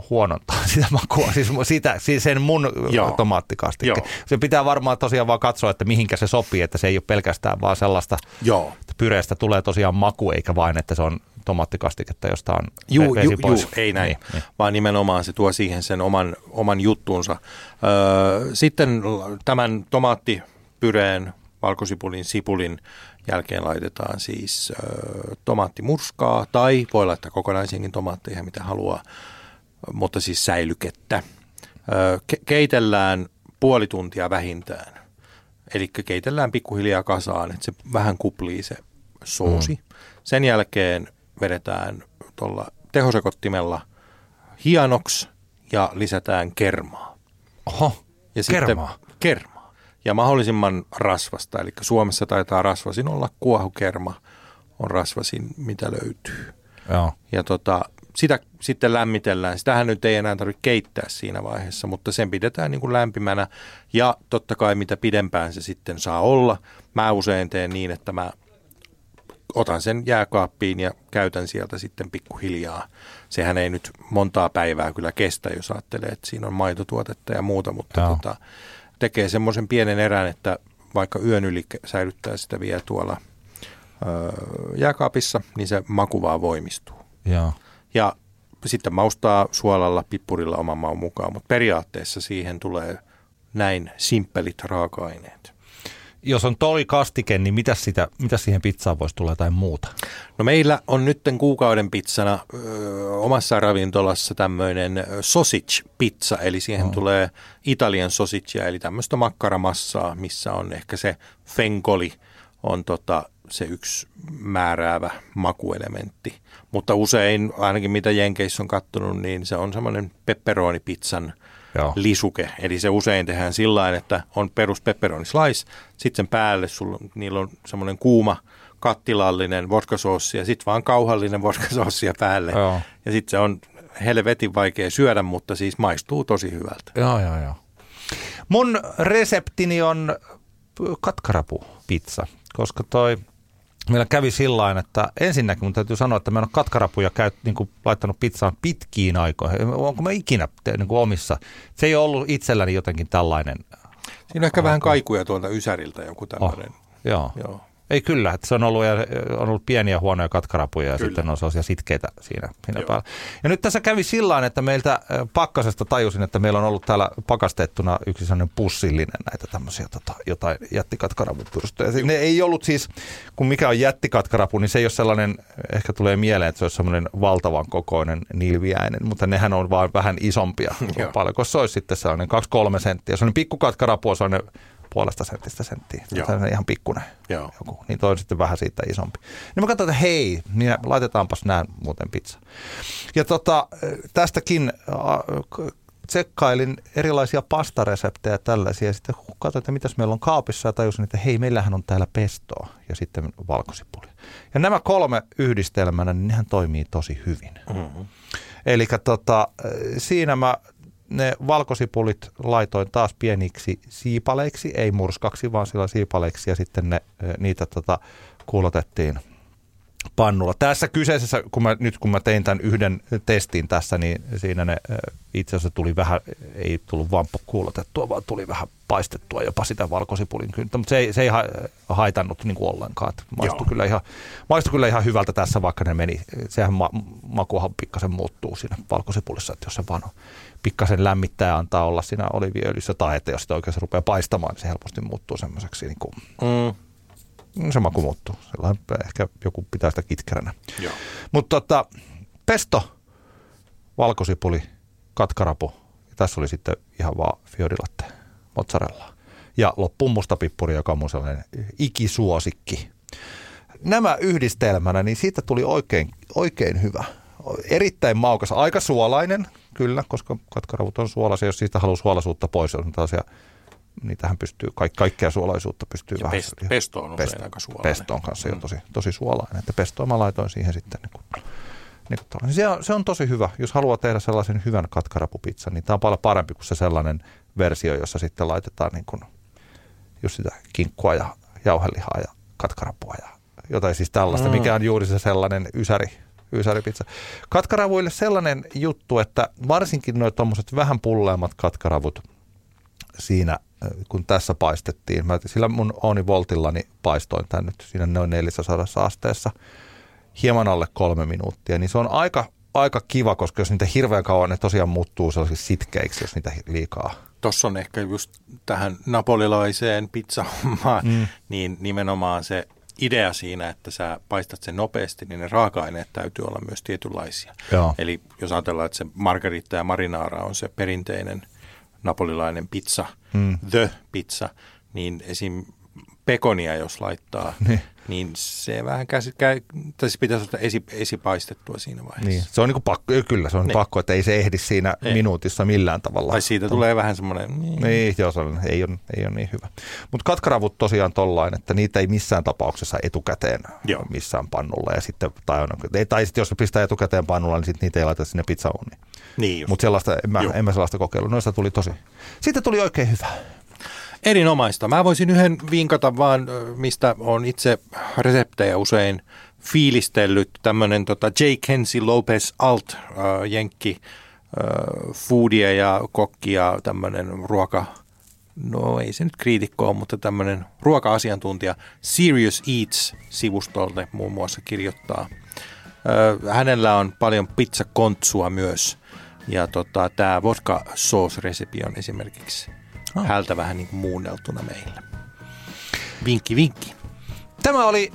huonontaa sitä makua, siis, sitä, siis sen mun Joo. tomaattikastike. Joo. Se pitää varmaan tosiaan vaan katsoa, että mihinkä se sopii, että se ei ole pelkästään vaan sellaista, Joo. että pyreestä tulee tosiaan maku, eikä vain, että se on tomaattikastiketta, josta on juu, vesi juu, pois. Juu, ei näin, niin, niin. vaan nimenomaan se tuo siihen sen oman, oman juttuunsa. Öö, sitten tämän tomaattipyreen, valkosipulin, sipulin jälkeen laitetaan siis öö, tomaattimurskaa tai voi laittaa kokonaisiakin tomaatteja, mitä haluaa, mutta siis säilykettä. Öö, ke- keitellään puoli tuntia vähintään. Eli keitellään pikkuhiljaa kasaan, että se vähän kuplii se soosi. Mm. Sen jälkeen vedetään tuolla tehosekottimella hienoksi ja lisätään kermaa. Oho, ja kermaa. Sitten kermaa. Ja mahdollisimman rasvasta, eli Suomessa taitaa rasvasin olla kuohukerma, on rasvasin mitä löytyy. Joo. Ja tota, sitä sitten lämmitellään. Sitähän nyt ei enää tarvitse keittää siinä vaiheessa, mutta sen pidetään niin kuin lämpimänä. Ja totta kai mitä pidempään se sitten saa olla. Mä usein teen niin, että mä otan sen jääkaappiin ja käytän sieltä sitten pikkuhiljaa. Sehän ei nyt montaa päivää kyllä kestä, jos ajattelee, että siinä on maitotuotetta ja muuta, mutta tota, tekee semmoisen pienen erän, että vaikka yön yli säilyttää sitä vielä tuolla ö, jääkaapissa, niin se maku vaan voimistuu. Joo. Ja sitten maustaa suolalla, pippurilla oman maun mukaan, mutta periaatteessa siihen tulee näin simppelit raaka-aineet jos on toi kastike, niin mitä, sitä, mitä siihen pizzaan voisi tulla jotain muuta? No meillä on nyt kuukauden pizzana ö, omassa ravintolassa tämmöinen sausage pizza, eli siihen oh. tulee Italian sausagea, eli tämmöistä makkaramassaa, missä on ehkä se fenkoli, on tota, se yksi määräävä makuelementti. Mutta usein, ainakin mitä Jenkeissä on kattonut, niin se on semmoinen pepperoni-pizzan Joo. lisuke. Eli se usein tehdään sillä että on perus pepperoni slice, sitten sen päälle sulla, niillä on semmoinen kuuma kattilallinen vodkasoossi ja sitten vaan kauhallinen vodkasoossia päälle. Joo. Ja sitten se on helvetin vaikea syödä, mutta siis maistuu tosi hyvältä. Joo, joo, joo. Mun reseptini on katkarapu pizza, koska toi meillä kävi sillä että ensinnäkin mun täytyy sanoa, että mä en ole katkarapuja käyt, niin kuin, laittanut pizzaan pitkiin aikoihin. Onko mä ikinä niin kuin omissa? Se ei ole ollut itselläni jotenkin tällainen. Siinä on ehkä vähän kaikuja tuolta Ysäriltä joku tämmöinen. Oh, joo. joo. Ei kyllä, että se on ollut, on ollut pieniä huonoja katkarapuja ja kyllä. sitten on sellaisia sitkeitä siinä, siinä päällä. Ja nyt tässä kävi sillä että meiltä pakkasesta tajusin, että meillä on ollut täällä pakastettuna yksi sellainen pussillinen näitä tämmöisiä tota, jotain jättikatkarapupyrstöjä. Ne ei ollut siis, kun mikä on jättikatkarapu, niin se ei ole sellainen, ehkä tulee mieleen, että se olisi sellainen valtavan kokoinen nilviäinen, mutta nehän on vaan vähän isompia. Paljon, koska se olisi sitten sellainen 2-3 senttiä. Sellainen pikkukatkarapu on sellainen puolesta sentistä senttiä. Se on ihan pikkuinen Joo. joku. Niin toi on sitten vähän siitä isompi. Niin mä katsoin, että hei, niin laitetaanpas nämä muuten pizza. Ja tota, tästäkin äh, tsekkailin erilaisia pastareseptejä tällaisia. Ja sitten katsoin, että mitäs meillä on kaapissa ja tajusin, että hei, meillähän on täällä pestoa ja sitten valkosipuli. Ja nämä kolme yhdistelmänä, niin nehän toimii tosi hyvin. Mm-hmm. Eli tota, siinä mä ne valkosipulit laitoin taas pieniksi siipaleiksi, ei murskaksi, vaan sillä siipaleiksi ja sitten ne, niitä tota, kuulotettiin pannulla. Tässä kyseisessä, kun mä, nyt kun mä tein tämän yhden testin tässä, niin siinä ne itse asiassa tuli vähän, ei tullut vaan kuulotettua, vaan tuli vähän paistettua jopa sitä valkosipulin kynttä, mutta se ei, se ei haitannut niin kuin ollenkaan. Maistui kyllä, ihan, maistui kyllä ihan hyvältä tässä, vaikka ne meni. Sehän ma, makuahan pikkasen muuttuu siinä valkosipulissa, että jos se vaan on pikkasen lämmittää ja antaa olla siinä oliviöljyssä, tai että jos sitä oikeasti rupeaa paistamaan, niin se helposti muuttuu semmoiseksi niin kuin, mm. se maku muuttuu. Sellainen ehkä joku pitää sitä kitkeränä. Mutta tota, pesto, valkosipuli, katkarapu, ja tässä oli sitten ihan vaan fiorilatte, mozzarella. Ja loppuun mustapippuri, joka on mun sellainen ikisuosikki. Nämä yhdistelmänä, niin siitä tuli oikein, oikein hyvä. Erittäin maukas, aika suolainen, kyllä, koska katkaravut on suolaisia, jos siitä haluaa suolaisuutta pois, on tällaisia niitähän pystyy, kaik, kaikkea suolaisuutta pystyy ja vähän. Pest, pesto on pesto, aika suolainen. Pesto on kanssa mm. jo tosi, tosi suolainen, että pestoa mä laitoin siihen sitten niin kuin, niin kuin niin se, on, se on tosi hyvä. Jos haluaa tehdä sellaisen hyvän katkarapupizzan, niin tämä on paljon parempi kuin se sellainen versio, jossa sitten laitetaan niin kuin, just sitä kinkkua ja jauhelihaa ja katkarapua ja jotain siis tällaista, mm. mikä on juuri se sellainen ysäri, yysäripizza. Katkaravuille sellainen juttu, että varsinkin noin tuommoiset vähän pulleammat katkaravut siinä, äh, kun tässä paistettiin. Mä, sillä mun Ooni Voltillani paistoin tämän nyt siinä noin 400 asteessa hieman alle kolme minuuttia, niin se on aika, aika kiva, koska jos niitä hirveän kauan, ne tosiaan muuttuu sellaisiksi sitkeiksi, jos niitä liikaa Tuossa on ehkä just tähän napolilaiseen pizzahommaan, mm. niin nimenomaan se idea siinä, että sä paistat sen nopeasti, niin ne raaka-aineet täytyy olla myös tietynlaisia. Joo. Eli jos ajatellaan, että se margarita ja marinaara on se perinteinen napolilainen pizza, mm. the pizza, niin esim pekonia jos laittaa, niin, niin se vähän käsi, käy, tai se pitäisi olla esi, esipaistettua siinä vaiheessa. Niin. Se on niin kuin pakko, kyllä se on niin. pakko, että ei se ehdi siinä ei. minuutissa millään tavalla. Tai siitä tulee vähän semmoinen... Niin, niin joo, se on, ei, ole, ei ole niin hyvä. Mutta katkaravut tosiaan tollain, että niitä ei missään tapauksessa etukäteen joo. missään pannulla. Ja sitten, tai, on, tai sitten jos pistää etukäteen pannulla, niin sitten niitä ei laita sinne pizzauniin. Niin Mutta sellaista, en mä, en mä sellaista kokeillut. Noista tuli tosi, siitä tuli oikein hyvä. Erinomaista. Mä voisin yhden vinkata vaan, mistä on itse reseptejä usein fiilistellyt. Tämmöinen tota J. Kensi Lopez Alt, äh, jenkki, äh, foodia ja kokkia, tämmöinen ruoka, no ei se nyt kriitikko ole, mutta tämmöinen ruoka-asiantuntija Serious Eats-sivustolta muun muassa kirjoittaa. Äh, hänellä on paljon pizzakontsua myös ja tota, tämä vodka sauce resepi on esimerkiksi oh. hältä vähän niin kuin muunneltuna meillä. Vinkki, vinkki. Tämä oli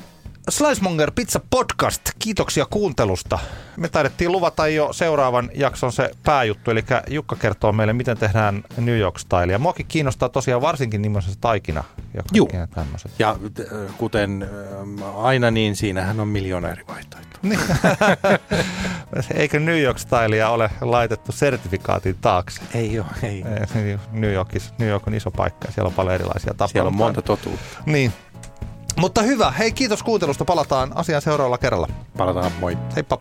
Slicemonger Pizza Podcast. Kiitoksia kuuntelusta. Me taidettiin luvata jo seuraavan jakson se pääjuttu, eli Jukka kertoo meille, miten tehdään New York Style. Ja muakin kiinnostaa tosiaan varsinkin nimenomaan taikina ja Juu. tämmöiset. Ja kuten äh, aina, niin siinähän on miljoona eri. Niin. Eikö New York Stylea ole laitettu sertifikaatin taakse? Ei ole, ei. New, Yorkis, New York on iso paikka ja siellä on paljon erilaisia tapoja. Siellä on monta totuutta. Niin, mutta hyvä. Hei, kiitos kuuntelusta. Palataan asiaan seuraavalla kerralla. Palataan, moi. Heippa.